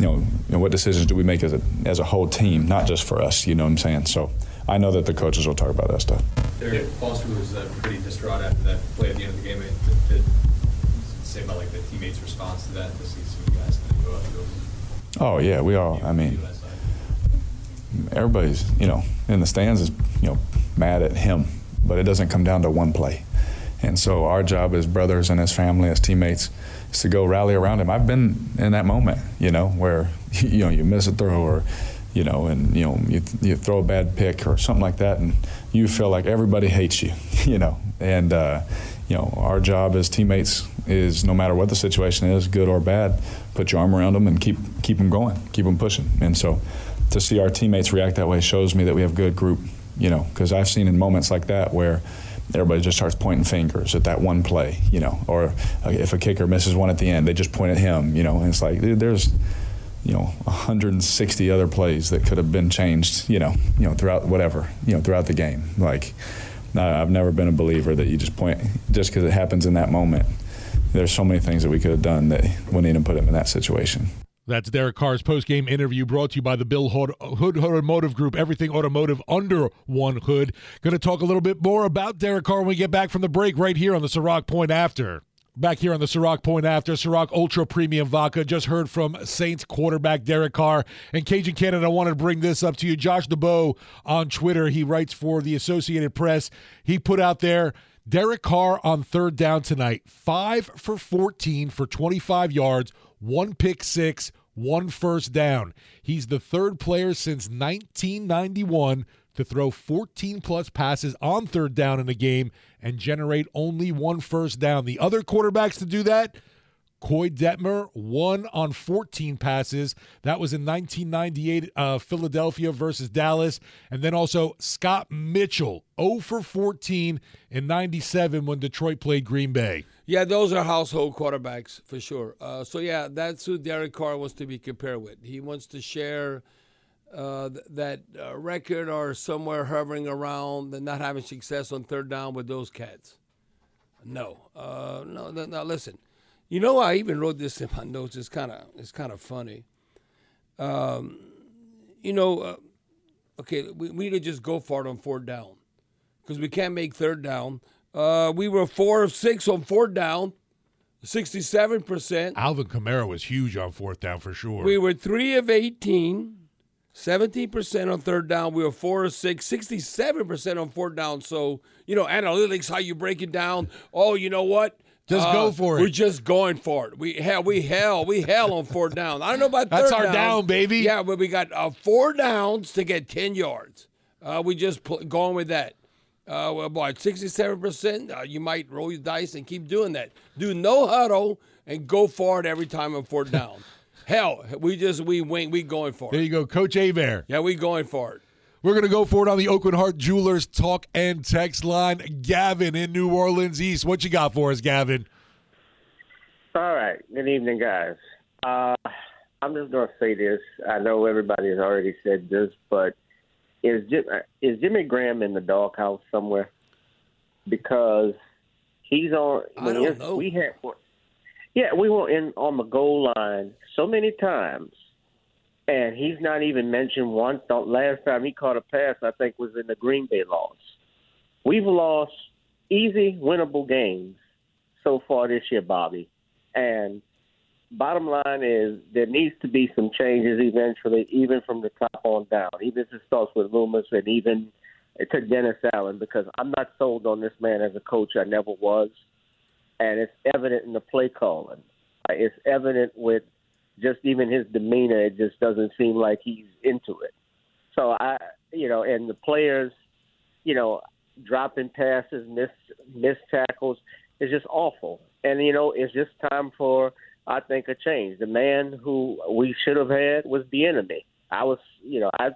you know, you know, what decisions do we make as a, as a whole team, not just for us, you know what I'm saying? So I know that the coaches will talk about that stuff. Derek Foster was uh, pretty distraught after that play at the end of the game. Did, did say about like the teammates' response to that to see some guys kind of go up and go. Oh yeah, we all. I mean, everybody's you know in the stands is you know mad at him, but it doesn't come down to one play. And so our job as brothers and as family, as teammates, is to go rally around him. I've been in that moment, you know, where you know you miss a throw or you know, and you know you, you throw a bad pick or something like that, and you feel like everybody hates you, you know. And uh, you know, our job as teammates is no matter what the situation is, good or bad, put your arm around them and keep keep them going, keep them pushing. And so, to see our teammates react that way shows me that we have good group, you know, because I've seen in moments like that where everybody just starts pointing fingers at that one play, you know, or uh, if a kicker misses one at the end, they just point at him, you know, and it's like there's you know 160 other plays that could have been changed, you know, you know throughout whatever, you know, throughout the game. Like I've never been a believer that you just point just because it happens in that moment. There's so many things that we could have done that wouldn't even put him in that situation. That's Derek Carr's post-game interview brought to you by the Bill Hood, Hood Automotive Group. Everything automotive under one hood. Going to talk a little bit more about Derek Carr when we get back from the break right here on the Ciroc Point After. Back here on the Ciroc Point After, Ciroc Ultra Premium Vodka. Just heard from Saints quarterback Derek Carr. And Cajun Cannon, I wanted to bring this up to you. Josh Dubow on Twitter, he writes for the Associated Press. He put out there Derek Carr on third down tonight, 5 for 14 for 25 yards, one pick six, one first down. He's the third player since 1991 to throw 14 plus passes on third down in a game and generate only one first down. The other quarterbacks to do that, Koy Detmer, one on 14 passes. That was in 1998, uh, Philadelphia versus Dallas. And then also Scott Mitchell, 0 for 14 in 97 when Detroit played Green Bay. Yeah, those are household quarterbacks for sure. Uh, so, yeah, that's who Derek Carr wants to be compared with. He wants to share uh, th- that uh, record or somewhere hovering around and not having success on third down with those cats. No, uh, no, no, no, listen you know, I even wrote this in my notes. It's kind of it's kind of funny. Um, you know, uh, okay, we, we need to just go for it on fourth down because we can't make third down. Uh, we were four of six on fourth down, sixty-seven percent. Alvin Kamara was huge on fourth down for sure. We were three of 18, 17 percent on third down. We were four of six, 67 percent on fourth down. So you know, analytics, how you break it down. Oh, you know what? Just Uh, go for it. We're just going for it. We hell, we hell, we hell on fourth down. I don't know about that. That's our down, baby. Yeah, but we got uh, four downs to get ten yards. Uh, we just pl- going with that. Uh, well, boy, sixty-seven percent. Uh, you might roll your dice and keep doing that. Do no huddle and go for it every time on fourth down. hell, we just we wing. We going for it. There you go, Coach Hebert. Yeah, we going for it. We're going to go for it on the Aucoin Hart Jewelers talk and text line. Gavin in New Orleans East. What you got for us, Gavin? All right. Good evening, guys. Uh, I'm just going to say this. I know everybody has already said this, but is Jim, is Jimmy Graham in the doghouse somewhere? Because he's on. I don't know. We had, yeah, we were in on the goal line so many times, and he's not even mentioned once. The last time he caught a pass, I think, was in the Green Bay loss. We've lost easy, winnable games so far this year, Bobby. And bottom line is there needs to be some changes eventually, even from the top on down. Even if it starts with Loomis and even to Dennis Allen, because I'm not sold on this man as a coach. I never was, and it's evident in the play calling. It's evident with just even his demeanor. It just doesn't seem like he's into it. So I, you know, and the players, you know, dropping passes, miss missed tackles is just awful. And you know, it's just time for I think a change. The man who we should have had was the enemy. I was, you know, I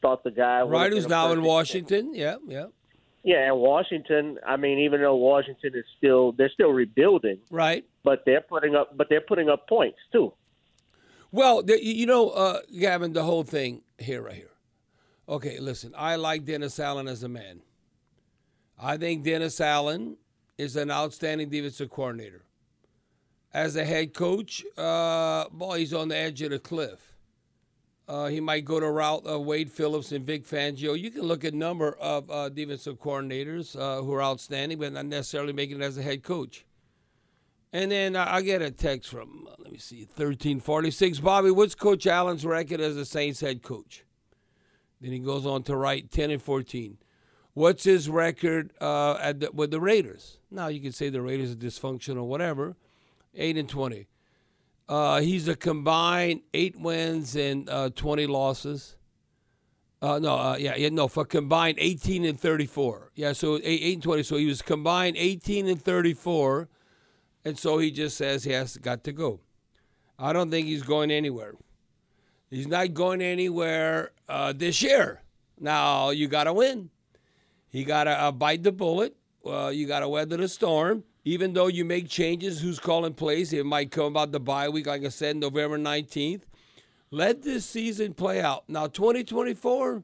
thought the guy have Right, who's now in Washington? Yeah, yeah. Yeah, and Washington. I mean, even though Washington is still they're still rebuilding, Right. but they're putting up but they're putting up points too. Well, the, you know, uh, Gavin, the whole thing here, right here. Okay, listen, I like Dennis Allen as a man. I think Dennis Allen is an outstanding defensive coordinator. As a head coach, uh, boy, he's on the edge of the cliff. Uh, he might go to route of Wade Phillips and Vic Fangio. You can look at a number of uh, defensive coordinators uh, who are outstanding, but not necessarily making it as a head coach. And then I get a text from, uh, let me see, 1346. Bobby, what's Coach Allen's record as a Saints head coach? Then he goes on to write 10 and 14. What's his record uh, at the, with the Raiders? Now, you can say the Raiders are dysfunctional, whatever. 8 and 20. Uh, he's a combined eight wins and uh, 20 losses. Uh, no, uh, yeah, yeah, no, for combined 18 and 34. Yeah, so eight, 8 and 20. So he was combined 18 and 34. And so he just says he has got to go. I don't think he's going anywhere. He's not going anywhere uh, this year. Now you got to win. You got to uh, bite the bullet. Uh, you got to weather the storm. Even though you make changes, who's calling plays? It might come about the bye week, like I said, November 19th. Let this season play out. Now, 2024,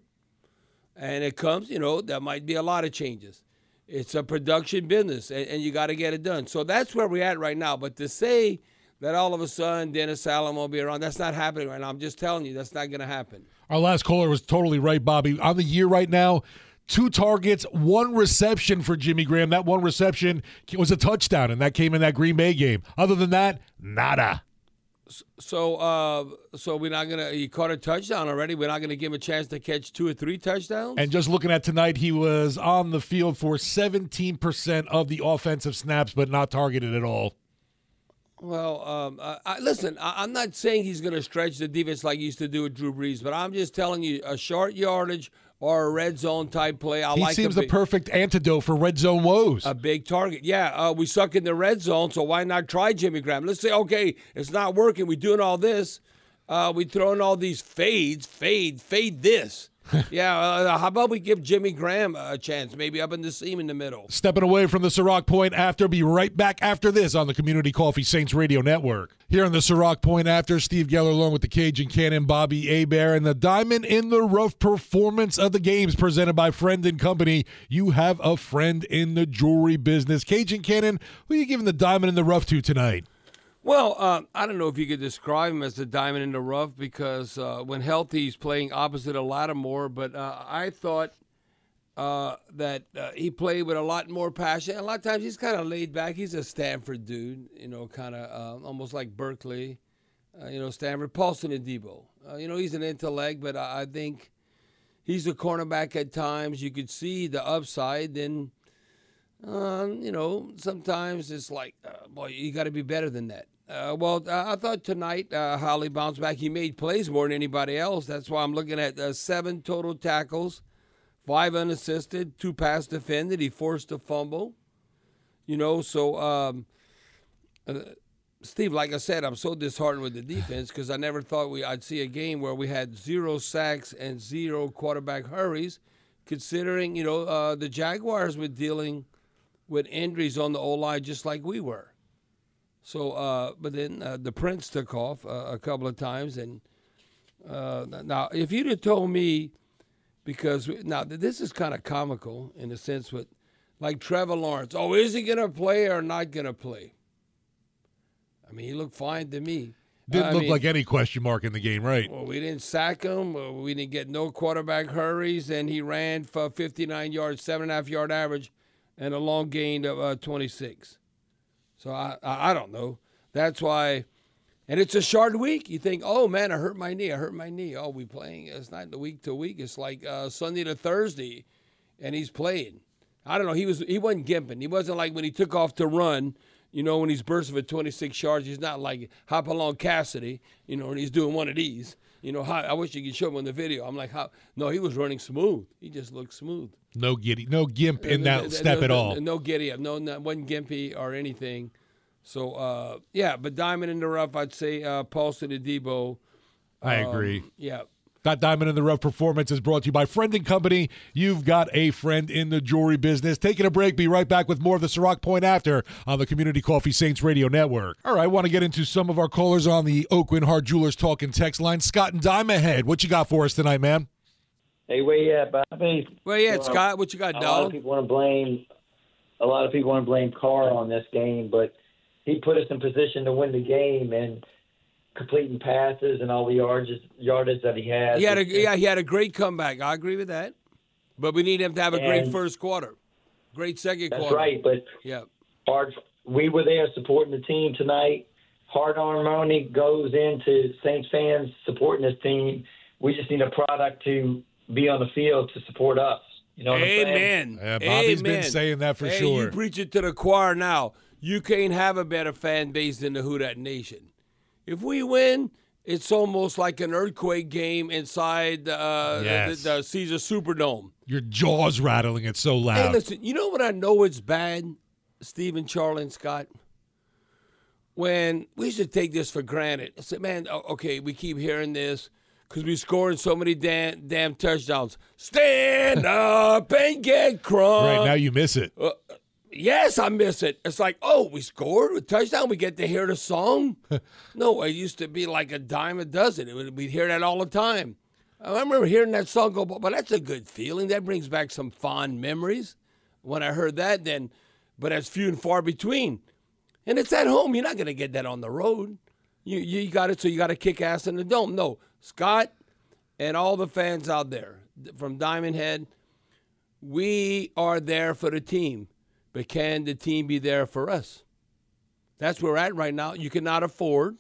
and it comes, you know, there might be a lot of changes. It's a production business, and, and you got to get it done. So that's where we're at right now. But to say that all of a sudden Dennis Allen won't be around, that's not happening right now. I'm just telling you, that's not going to happen. Our last caller was totally right, Bobby. On the year right now, two targets, one reception for Jimmy Graham. That one reception was a touchdown, and that came in that Green Bay game. Other than that, nada. So, uh, so we're not gonna. He caught a touchdown already. We're not gonna give him a chance to catch two or three touchdowns. And just looking at tonight, he was on the field for 17% of the offensive snaps, but not targeted at all. Well, um, I, I, listen, I, I'm not saying he's going to stretch the defense like he used to do with Drew Brees, but I'm just telling you a short yardage or a red zone type play. I like that. he like seems the perfect antidote for red zone woes. a big target. Yeah, uh, we suck in the red zone, so why not try Jimmy Graham? Let's say, okay, it's not working. We're doing all this. Uh, we throwing all these fades, fade, fade this. yeah, uh, how about we give Jimmy Graham a chance, maybe up in the seam in the middle? Stepping away from the Ciroc Point after, be right back after this on the Community Coffee Saints Radio Network. Here on the Ciroc Point after, Steve Geller along with the Cajun Cannon, Bobby Hebert, and the Diamond in the Rough performance of the games presented by Friend and Company. You have a friend in the jewelry business. Cajun Cannon, who are you giving the Diamond in the Rough to tonight? Well, uh, I don't know if you could describe him as the diamond in the rough because uh, when healthy, he's playing opposite a lot of Lattimore. But uh, I thought uh, that uh, he played with a lot more passion. A lot of times he's kind of laid back. He's a Stanford dude, you know, kind of uh, almost like Berkeley, you know, Stanford. Paulson Adebo. Uh, you know, he's an intellect, but I I think he's a cornerback at times. You could see the upside. Then Um, you know, sometimes it's like, boy, you got to be better than that. Uh, well, uh, I thought tonight uh, Holly bounced back. He made plays more than anybody else. That's why I'm looking at uh, seven total tackles, five unassisted, two pass defended. He forced a fumble. You know, so um, uh, Steve, like I said, I'm so disheartened with the defense because I never thought we I'd see a game where we had zero sacks and zero quarterback hurries, considering you know uh, the Jaguars were dealing with injuries on the O line just like we were. So, uh, but then uh, the Prince took off uh, a couple of times, and uh, now if you'd have told me, because we, now this is kind of comical in a sense with, like Trevor Lawrence, oh, is he gonna play or not gonna play? I mean, he looked fine to me. Didn't I look mean, like any question mark in the game, right? well, we didn't sack him. uh, We didn't get no quarterback hurries, and he ran for 59 yards, seven and a half yard average, and a long gain of uh, 26. So I, I don't know. That's why, and it's a short week. You think, oh man, I hurt my knee. I hurt my knee. Oh, we playing. It's not the week to week. It's like uh, Sunday to Thursday, and he's playing. I don't know. He was he wasn't gimping. He wasn't like when he took off to run. You know, when he's bursting for 26 yards, he's not like hop along Cassidy. You know, and he's doing one of these. You know, how, I wish you could show him on the video. I'm like, how? No, he was running smooth. He just looked smooth. No giddy, no gimp in that no- step no- at no- all. No giddy up. No, no, wasn't gimpy or anything. So uh, yeah, but diamond in the rough, I'd say uh, Paulson Adebo. I Um, agree. Yeah. That Diamond in the Rough performance is brought to you by Friend and Company. You've got a friend in the jewelry business. Taking a break. Be right back with more of the Ciroc Point after on the Community Coffee Saints Radio Network. All right, want to get into some of our callers on the Aucoin Hart Jewelers talking text line. Scott and Diamondhead. What you got for us tonight, man? Hey, where you at, Bobby? Where you at, Well, Scott? What you got, dog? A lot of people want to blame. A lot of people want to blame Carr on this game, but he put us in position to win the game and completing passes and all the yardage yardage that he has. He had a yeah, he had a great comeback. I agree with that. But we need him to have a great first quarter, great second That's quarter. right, but Yeah. hard. We were there supporting the team tonight. Hard harmony goes into Saints fans supporting this team. We just need a product to be on the field to support us. You know what I'm saying? Amen. Yeah, Bobby's been saying that for hey, sure. You preach it to the choir now. You can't have a better fan base than the Who Dat Nation. If we win, it's almost like an earthquake game inside uh, Yes. the, the Caesars Superdome. Your jaw's rattling. It's so loud. Hey, listen, you know what I know it's bad, Stephen, Charlie, and Scott? When we should take this for granted. I said, man, okay, we keep hearing this because we're scoring so many damn, damn touchdowns. Stand up and get crunk. right now, you miss it. Uh, yes, I miss it. It's like, oh, we scored a touchdown. We get to hear the song. no, it used to be like a dime a dozen. It would- We'd hear that all the time. I remember hearing that song go, but that's a good feeling. That brings back some fond memories. When I heard that, then, but that's few and far between. And it's at home. You're not going to get that on the road. You you got it, so you got to kick ass in the dome. No, Scott and all the fans out there from Diamondhead, we are there for the team, but can the team be there for us? That's where we're at right now. You cannot afford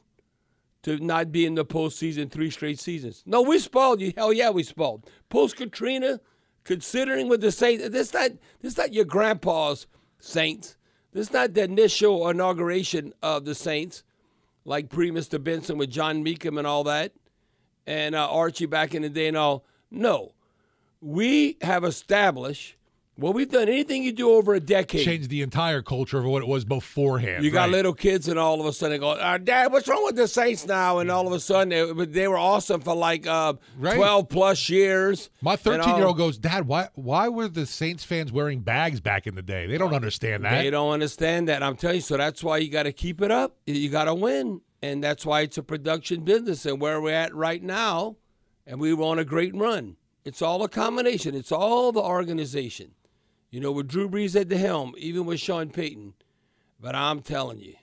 to not be in the postseason three straight seasons. No, we spoiled you. Hell yeah, we spoiled. Post Katrina, considering with the Saints, this not this not your grandpa's Saints. This not the initial inauguration of the Saints, like pre Mr. Benson with John Mecom and all that, and uh, Archie back in the day and all. No, we have established. Well, we've done anything you do over a decade. Changed the entire culture of what it was beforehand. You got right. little kids, and all of a sudden they go, uh, "Dad, what's wrong with the Saints now?" And all of a sudden, they, but they were awesome for like uh, Right. twelve plus years. My 13 year old goes, Dad, why why were the Saints fans wearing bags back in the day? They don't understand that. They don't understand that. I'm telling you. So that's why you got to keep it up. You got to win, and that's why it's a production business. And where we're at right now, and we were on a great run. It's all a combination. It's all the organization. You know, with Drew Brees at the helm, even with Sean Payton. But I'm telling you,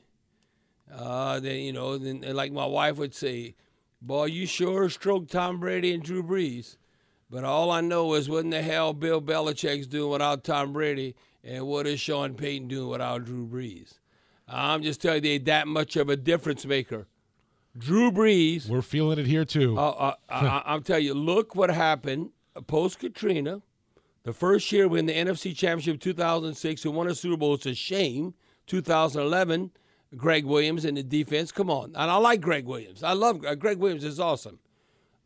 uh, then you know, then like my wife would say, "Boy, you sure stroked Tom Brady and Drew Brees." But all I know is what in the hell Bill Belichick's doing without Tom Brady, and what is Sean Payton doing without Drew Brees. I'm just telling you, they that much of a difference maker. Drew Brees. We're feeling it here too. Uh, uh, I, I'm telling you, look what happened post Katrina. The first year we in the NFC Championship 2006 who won a Super Bowl. It's a shame. 2011, Gregg Williams in the defense. Come on. And I like Gregg Williams. I love uh, Gregg Williams is awesome.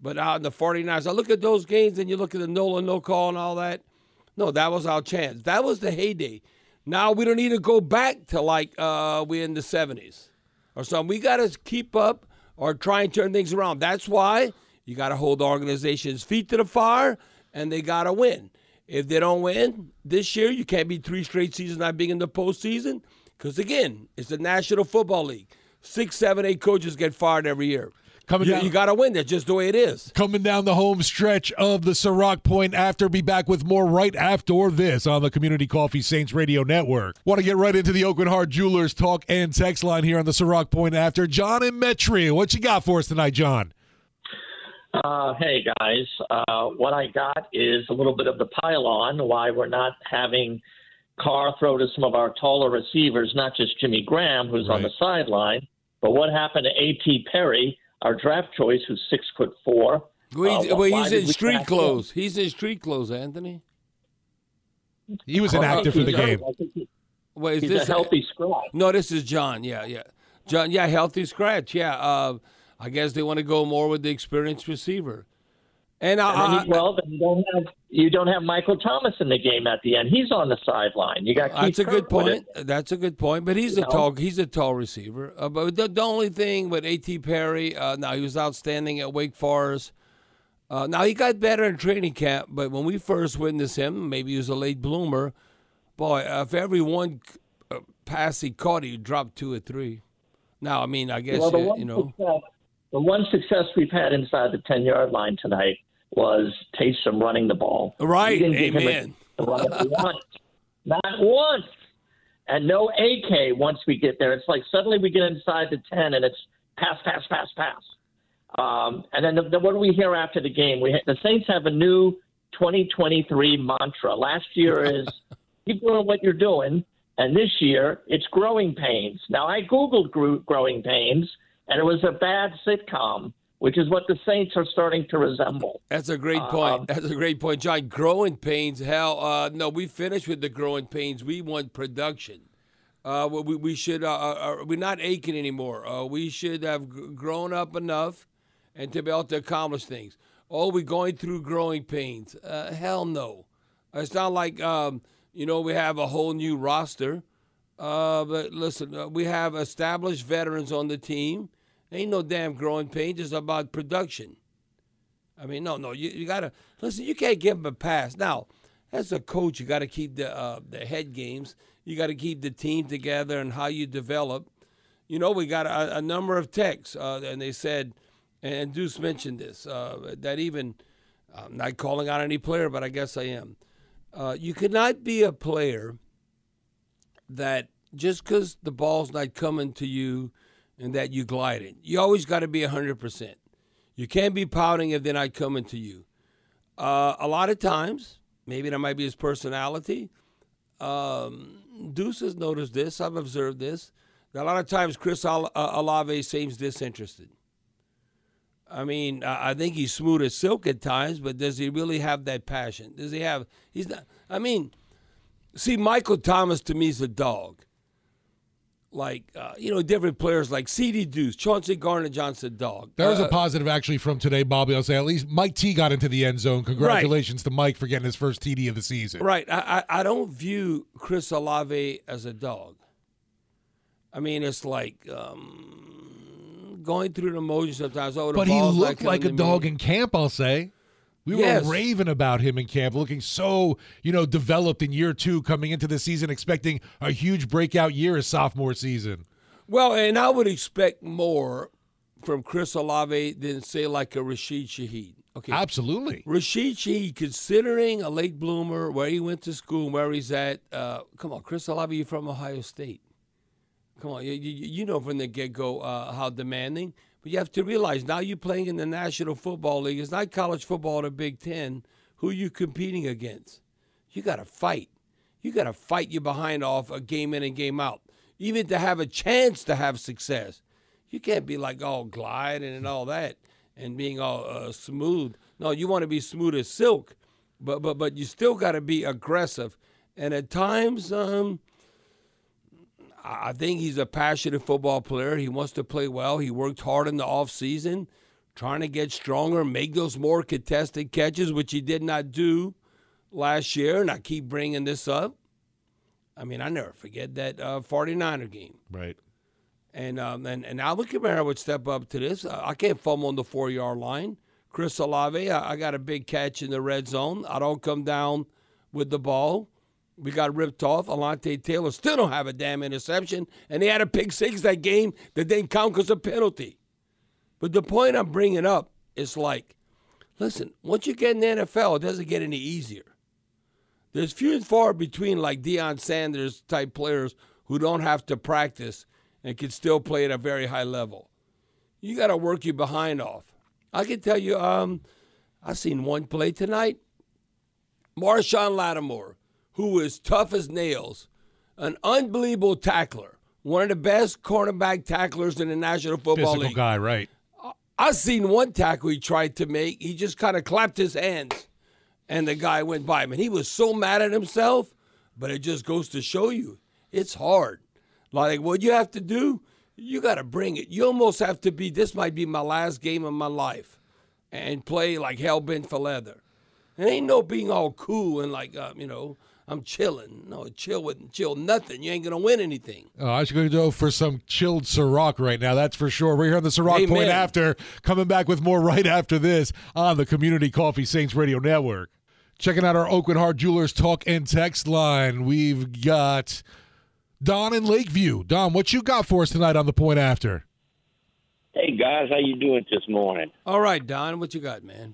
But out in the 49ers, I look at those games and you look at the Nola no call and all that. No, that was our chance. That was the heyday. Now we don't need to go back to like uh, we in the 70s or something. We got to keep up or try and turn things around. That's why you got to hold the organization's feet to the fire and they got to win. If they don't win this year, you can't be three straight seasons not being in the postseason. Because again, it's the National Football League. Six, seven, eight coaches get fired every year. Coming you, down- you got to win. That's just the way it is. Coming down the home stretch of the Ciroc Point after. Be back with more right after this on the Community Coffee Saints Radio Network. Want to get right into the Aucoin Hart Jewelers talk and text line here on the Ciroc Point after. John and Metairie, what you got for us tonight, John? Uh, hey guys, uh, what I got is a little bit of the pylon why we're not having Carr throw to some of our taller receivers, not just Jimmy Graham, who's on the sideline, but what happened to A.T. Perry, our draft choice, who's six foot four. Well, he's, Uh, well, he's in street draft him? clothes. He's in street clothes, Anthony. He was Well, inactive for the game. He- Wait, is he's this a healthy scratch. No, this is John. Yeah, yeah. John, yeah, healthy scratch. Yeah. Uh, I guess they want to go more with the experienced receiver. And, I, And you, well, then you don't have you don't have Michael Thomas in the game at the end. He's on the sideline. You got Keith That's a good Kirk with point. That's a good point. But he's You a know? tall. He's a tall receiver. Uh, but the, the only thing with A.T. Perry, uh, now he was outstanding at Wake Forest. Uh, now he got better in training camp, but when we first witnessed him, maybe he was a late bloomer. Boy, uh, if every one uh, pass he caught, he dropped two or three. Now, I mean, I guess well, uh, you know. success, the one success we've had inside the ten yard line tonight was Taysom running the ball. Right, We didn't give him a amen. it once, not once, and no AK once we get there. It's like suddenly we get inside the ten and it's pass, pass, pass, pass. Um, and then the, the, what do we hear after the game? We the Saints have a new 2023 mantra. Last year is keep doing what you're doing, and this year it's growing pains. Now I googled gro- growing pains, and it was a bad sitcom, which is what the Saints are starting to resemble. That's a great Um, point. That's a great point, John. Growing pains. Hell, uh, no, we finished with the growing pains. We want production. Uh, we, we should. Uh, uh, uh, we're not aching anymore. Uh, we should have grown up enough, and to be able to accomplish things. Oh, we're going through growing pains. Uh, hell no. It's not like um, you know we have a whole new roster. Uh, but listen, uh, we have established veterans on the team. Ain't no damn growing pains. It's about production. I mean, no, no. You, you gotta listen. You can't give them a pass. Now, as a coach, you got to keep the uh, the head games. You got to keep the team together and how you develop. You know, we got a, a number of texts, uh, and they said, and Deuce mentioned this uh, that even I'm not calling out any player, but I guess I am. Uh, you cannot be a player that just because the ball's not coming to you and that you gliding. You always got to be 100%. You can't be pouting if they're not coming to you. Uh, a lot of times, maybe that might be his personality. Um, Deuce has noticed this. I've observed this. A lot of times Chris Al- uh, Olave seems disinterested. I mean, I think he's smooth as silk at times, but does he really have that passion? Does he have? He's not. I mean, see, Michael Thomas to me is a dog. Like uh, you know, different players like C.D. Deuce, Chauncey Gardner-Johnson, dog. There was Uh, a positive actually from today, Bobby. I'll say at least Mike T got into the end zone. Congratulations to Mike for getting his first TD of the season. Right. I, I, I don't view Chris Olave as a dog. I mean, it's like um, going through the motions sometimes. Oh, But he looked like a dog in camp, I'll say. We Yes. were raving about him in camp, looking so, you know, developed in year two, coming into the season, expecting a huge breakout year his sophomore season. Well, and I would expect more from Chris Olave than say like a Rashid Shaheed. Okay, Absolutely. Rashid Shaheed, considering a late bloomer, where he went to school, where he's at. Uh, come on, Chris Olave, you're from Ohio State. Come on, you, you, you know from the get go uh, how demanding. But you have to realize now you're playing in the National Football League. It's not college football or the Big Ten. Who you competing against? You got to fight. You got to fight your behind off a game in and game out, even to have a chance to have success. You can't be like all gliding and all that and being all uh, smooth. No, you want to be smooth as silk. but but but you still got to be aggressive. And at times, um, I think he's a passionate football player. He wants to play well. He worked hard in the off season, trying to get stronger, make those more contested catches, which he did not do last year. And I keep bringing this up. I mean, I never forget that uh, 49er game. Right. And um, and and Alvin Kamara would step up to this. I I can't fumble on the four yard line. Chris Olave, I, I got a big catch in the red zone. I don't come down with the ball. We got ripped off. Alontae Taylor still don't have a damn interception, and he had a pick six that game that didn't count because of penalty. But the point I'm bringing up is like, listen, once you get in the NFL, it doesn't get any easier. There's few and far between like Deion Sanders type players who don't have to practice and can still play at a very high level. You got to work your behind off. I can tell you, um, I seen one play tonight. Marshon Lattimore, who is tough as nails, an unbelievable tackler, one of the best cornerback tacklers in the National Football Physical League. guy, right? I seen one tackle he tried to make. He just kind of clapped his hands, and the guy went by him. And he was so mad at himself. But it just goes to show you, it's hard. Like what you have to do, you got to bring it. You almost have to be. This might be my last game of my life, and play like hell bent for leather. It ain't no being all cool and like uh, you know I'm chilling. No, chill with chill nothing. You ain't gonna win anything. Oh, I should go go for some chilled Ciroc right now. That's for sure. We're here on the Ciroc Amen. point after. Coming back with more right after this on the Community Coffee Saints Radio Network. Checking out our Aucoin Hart Jewelers talk and text line. We've got Don in Lakeview. Don, what you got for us tonight on the point after? Hey guys, how you doing this morning? All right, Don, what you got, man?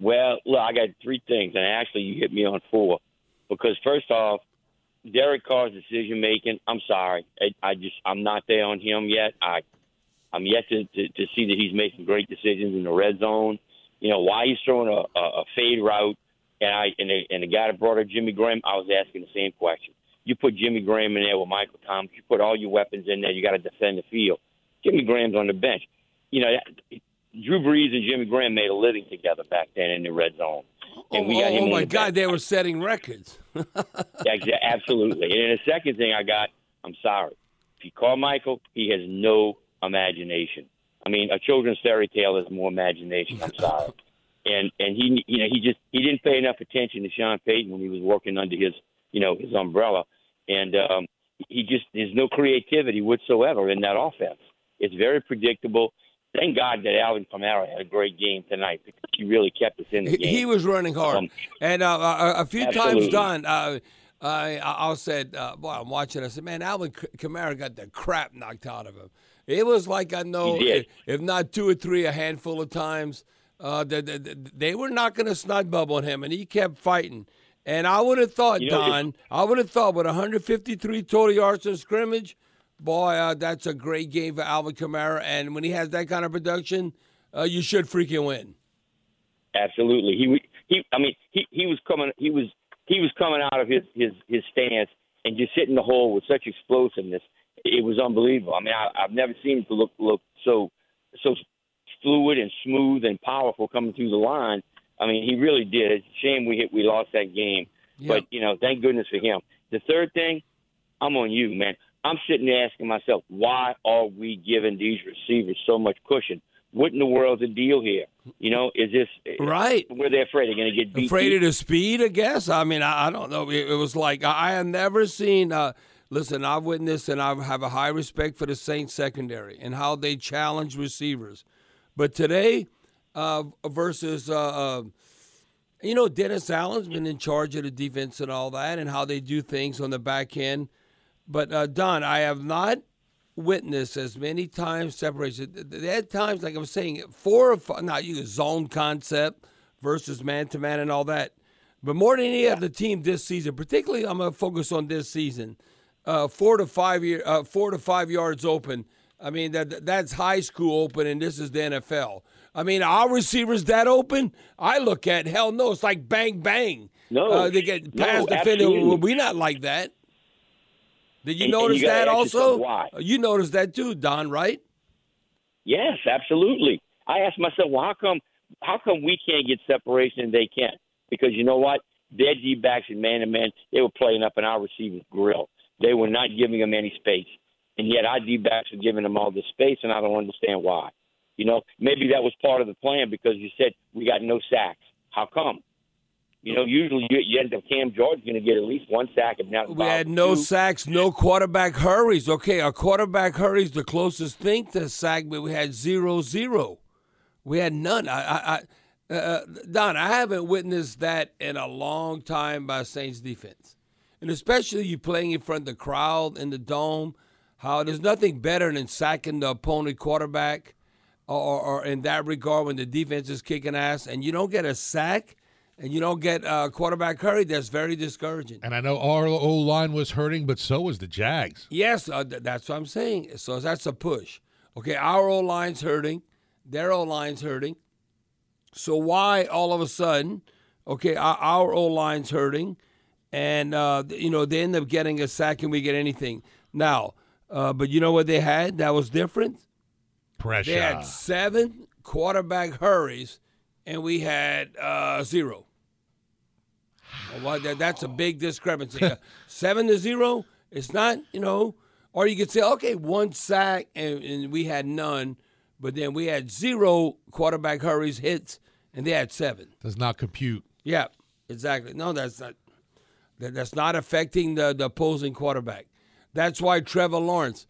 Well, look, I got three things, and actually, you hit me on four. Because first off, Derek Carr's decision making. I'm sorry, I, I just I'm not there on him yet. I I'm yet to, to to see that he's making great decisions in the red zone. You know why he's throwing a, a, a fade route, and I and the, and the guy that brought up Jimmy Graham, I was asking the same question. You put Jimmy Graham in there with Michael Thomas. You put all your weapons in there. You got to defend the field. Jimmy Graham's on the bench. You know, Drew Brees and Jimmy Graham made a living together back then in the red zone. And we oh, him oh my the God, they were setting records. Yeah, absolutely. And then the second thing I got, I'm sorry. If you call Michael, he has no imagination. I mean, a children's fairy tale has more imagination. I'm sorry. And and he you know he just he didn't pay enough attention to Sean Payton when he was working under his you know his umbrella, and um, he just there's no creativity whatsoever in that offense. It's very predictable. Thank God that Alvin Kamara had a great game tonight because he really kept us in the game. he was running hard, Um, and uh, a, a few times, absolutely. Don, uh, I I said, uh, boy, I'm watching. I said, man, Alvin Kamara got the crap knocked out of him. It was like I know, did. if not two or three, a handful of times, uh, that that- they were knocking a snot bubble on him, and he kept fighting. And I would have thought, You know, Don, I would have thought with 153 total yards of scrimmage, boy, uh, that's a great game for Alvin Kamara. And when he has that kind of production, uh, you should freaking win. Absolutely. He he. I mean, he he was coming. He was he was coming out of his his his stance and just hitting the hole with such explosiveness. It was unbelievable. I mean, I, I've never seen him to look look so so fluid and smooth and powerful coming through the line. I mean, he really did. It's a shame we hit we lost that game, but you know, thank goodness for him. The third thing, I'm on you, man. I'm sitting there asking myself, why are we giving these receivers so much cushion? What in the world's the deal here? You know, is this Right. Were they afraid they're going to get beat? afraid of the speed, I guess. I mean, I, I don't know. It, it was like I, I have never seen. Uh, listen, I've witnessed and I have a high respect for the Saints secondary and how they challenge receivers. But today, uh, versus uh, uh, you know, Dennis Allen's been in charge of the defense and all that, and how they do things on the back end. But uh, Don, I have not witnessed as many times separation. There had times, like I'm saying, four or five. Now you zone concept versus man to man and all that. But more than any other team this season, particularly, I'm gonna focus on this season. Uh, four to five year, uh, four to five yards open. I mean that that's high school open, and this is the NFL. I mean, our receivers that open, I look at hell no, it's like bang bang. No. uh, they get No, past defender. absolutely. We not like that. Did you And- and notice you that also? why. You noticed that too, Don, right? Yes, absolutely. I asked myself, well, how come how come we can't get separation and they can't? because you know what? Their D backs and man to man, they were playing up in our receivers' grill. They were not giving them any space. And yet our D backs are giving them all this space, and I don't understand why. You know, maybe that was part of the plan because you said we got no sacks. How come? You know, usually you, you end up Cam Jordan's going to get at least one sack. If not, We had no two. sacks, no quarterback hurries. Okay, our quarterback hurries the closest thing to a sack, but we had zero zero. We had none. I, I, I uh, Don, I haven't witnessed that in a long time by Saints defense, and especially you playing in front of the crowd in the dome. How there's nothing better than sacking the opponent quarterback, or, or in that regard when the defense is kicking ass and you don't get a sack. And you don't get a quarterback hurry. That's very discouraging. And I know our O line was hurting, but so was the Jags. Yes, uh, th- that's what I'm saying. So that's a push. Okay, our O line's hurting, their O line's hurting. So why all of a sudden, okay, our, our O line's hurting, and uh, you know they end up getting a sack and we get anything now. Uh, but you know what they had that was different? Pressure. They had seven quarterback hurries, and we had uh, zero. Well, that, that's a big discrepancy. Uh, Seven to zero, it's not, you know, or you could say, okay, one sack and, and we had none, but then we had zero quarterback hurries, hits, and they had seven. Does not compute. Yeah, exactly. No, that's not. That, that's not affecting the, the opposing quarterback. That's why Trevor Lawrence.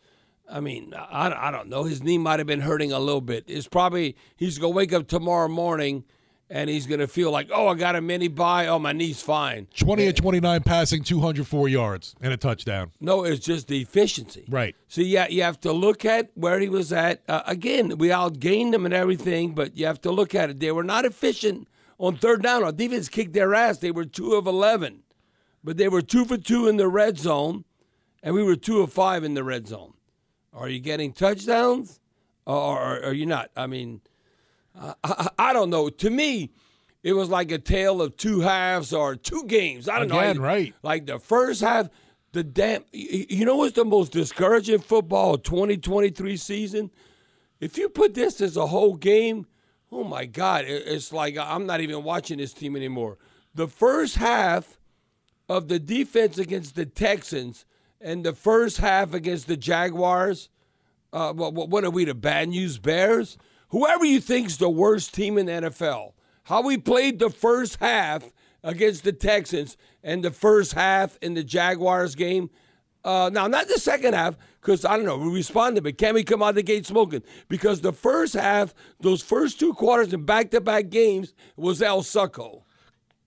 I mean, I, I don't know. His knee might have been hurting a little bit. It's probably he's gonna wake up tomorrow morning, and he's gonna feel like, oh, I got a mini bye. Oh, my knee's fine. 20 and 29 passing, 204 yards, and a touchdown. No, it's just the efficiency. Right. So yeah, you have to look at where he was at. Uh, again, we outgained them and everything, but you have to look at it. They were not efficient on third down. Our defense kicked their ass. They were two of eleven, but they were two for two in the red zone, and we were two of five in the red zone. Are you getting touchdowns, or are you not? I mean, I, I, I don't know. To me, it was like a tale of two halves or two games. I don't know. Again, right. Like the first half, the damn. You know what's the most discouraging football 2023 season? If you put this as a whole game, oh my God, it's like I'm not even watching this team anymore. The first half of the defense against the Texans and the first half against the Jaguars. Uh, what what are we, the bad news Bears? Whoever you think's the worst team in the NFL, how we played the first half against the Texans and the first half in the Jaguars game. Uh, now, not the second half, because I don't know, we responded, but can we come out the gate smoking? Because the first half, those first two quarters in back to back games was El Succo.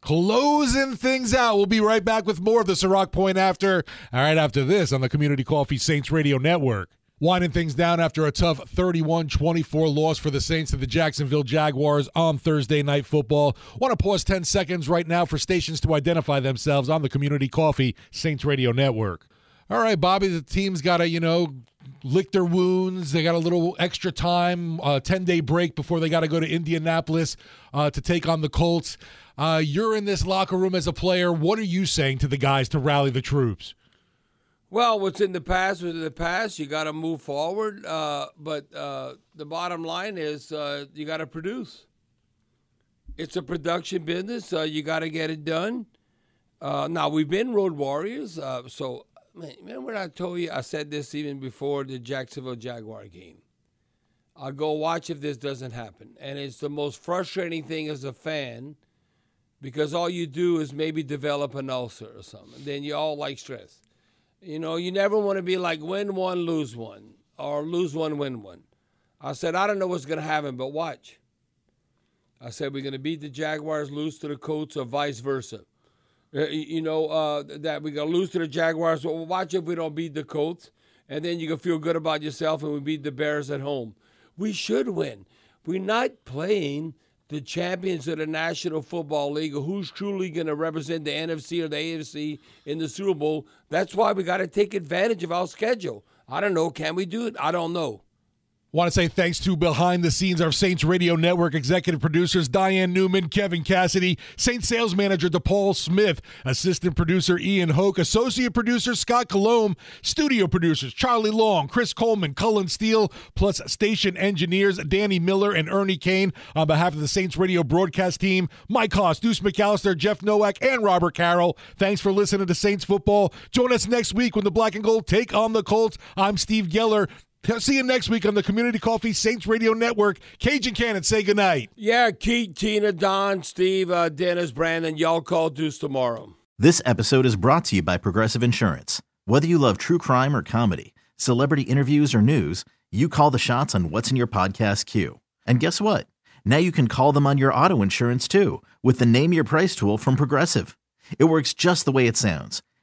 Closing things out. We'll be right back with more of the Ciroc Point after. All right, after this on the Community Coffee Saints Radio Network. Winding things down after a tough 31 24 loss for the Saints to the Jacksonville Jaguars on Thursday Night Football. Want to pause 10 seconds right now for stations to identify themselves on the Community Coffee Saints Radio Network. All right, Bobby, the team's got to, you know, lick their wounds. They got a little extra time, a 10 day break before they got to go to Indianapolis uh, to take on the Colts. Uh, you're in this locker room as a player. What are you saying to the guys to rally the troops? Well, what's in the past was in the past. You got to move forward. Uh, but uh, the bottom line is uh, you got to produce. It's a production business. Uh, you got to get it done. Uh, now, we've been road warriors. Uh, so, man, remember I told you, I said this even before the Jacksonville Jaguar game. I'll go watch if this doesn't happen. And it's the most frustrating thing as a fan because all you do is maybe develop an ulcer or something. Then you all like stress. You know, you never want to be like win one, lose one, or lose one, win one. I said, I don't know what's going to happen, but watch. I said, we're going to beat the Jaguars, lose to the Colts, or vice versa. Uh, You know, uh, that we're going to lose to the Jaguars. Well, watch if we don't beat the Colts, and then you can feel good about yourself and we beat the Bears at home. We should win. We're not playing the champions of the National Football League who's truly going to represent the NFC or the AFC in the Super Bowl. That's why we got to take advantage of our schedule. I don't know. Can we do it? I don't know. Want to say thanks to behind the scenes our Saints Radio Network executive producers Diane Newman, Kevin Cassidy, Saints sales manager DePaul Smith, assistant producer Ian Hoke, associate producer Scott Colomb, studio producers Charlie Long, Chris Coleman, Cullen Steele, plus station engineers Danny Miller and Ernie Kane. On behalf of the Saints Radio broadcast team, Mike Haas, Deuce McAllister, Jeff Nowak, and Robert Carroll. Thanks for listening to Saints football. Join us next week when the Black and Gold take on the Colts. I'm Steve Geller. See you next week on the Community Coffee Saints Radio Network. Cajun Cannon, say goodnight. Yeah, Keith, Tina, Don, Steve, uh, Dennis, Brandon, y'all call Deuce tomorrow. This episode is brought to you by Progressive Insurance. Whether you love true crime or comedy, celebrity interviews or news, you call the shots on what's in your podcast queue. And guess what? Now you can call them on your auto insurance too with the Name Your Price tool from Progressive. It works just the way it sounds.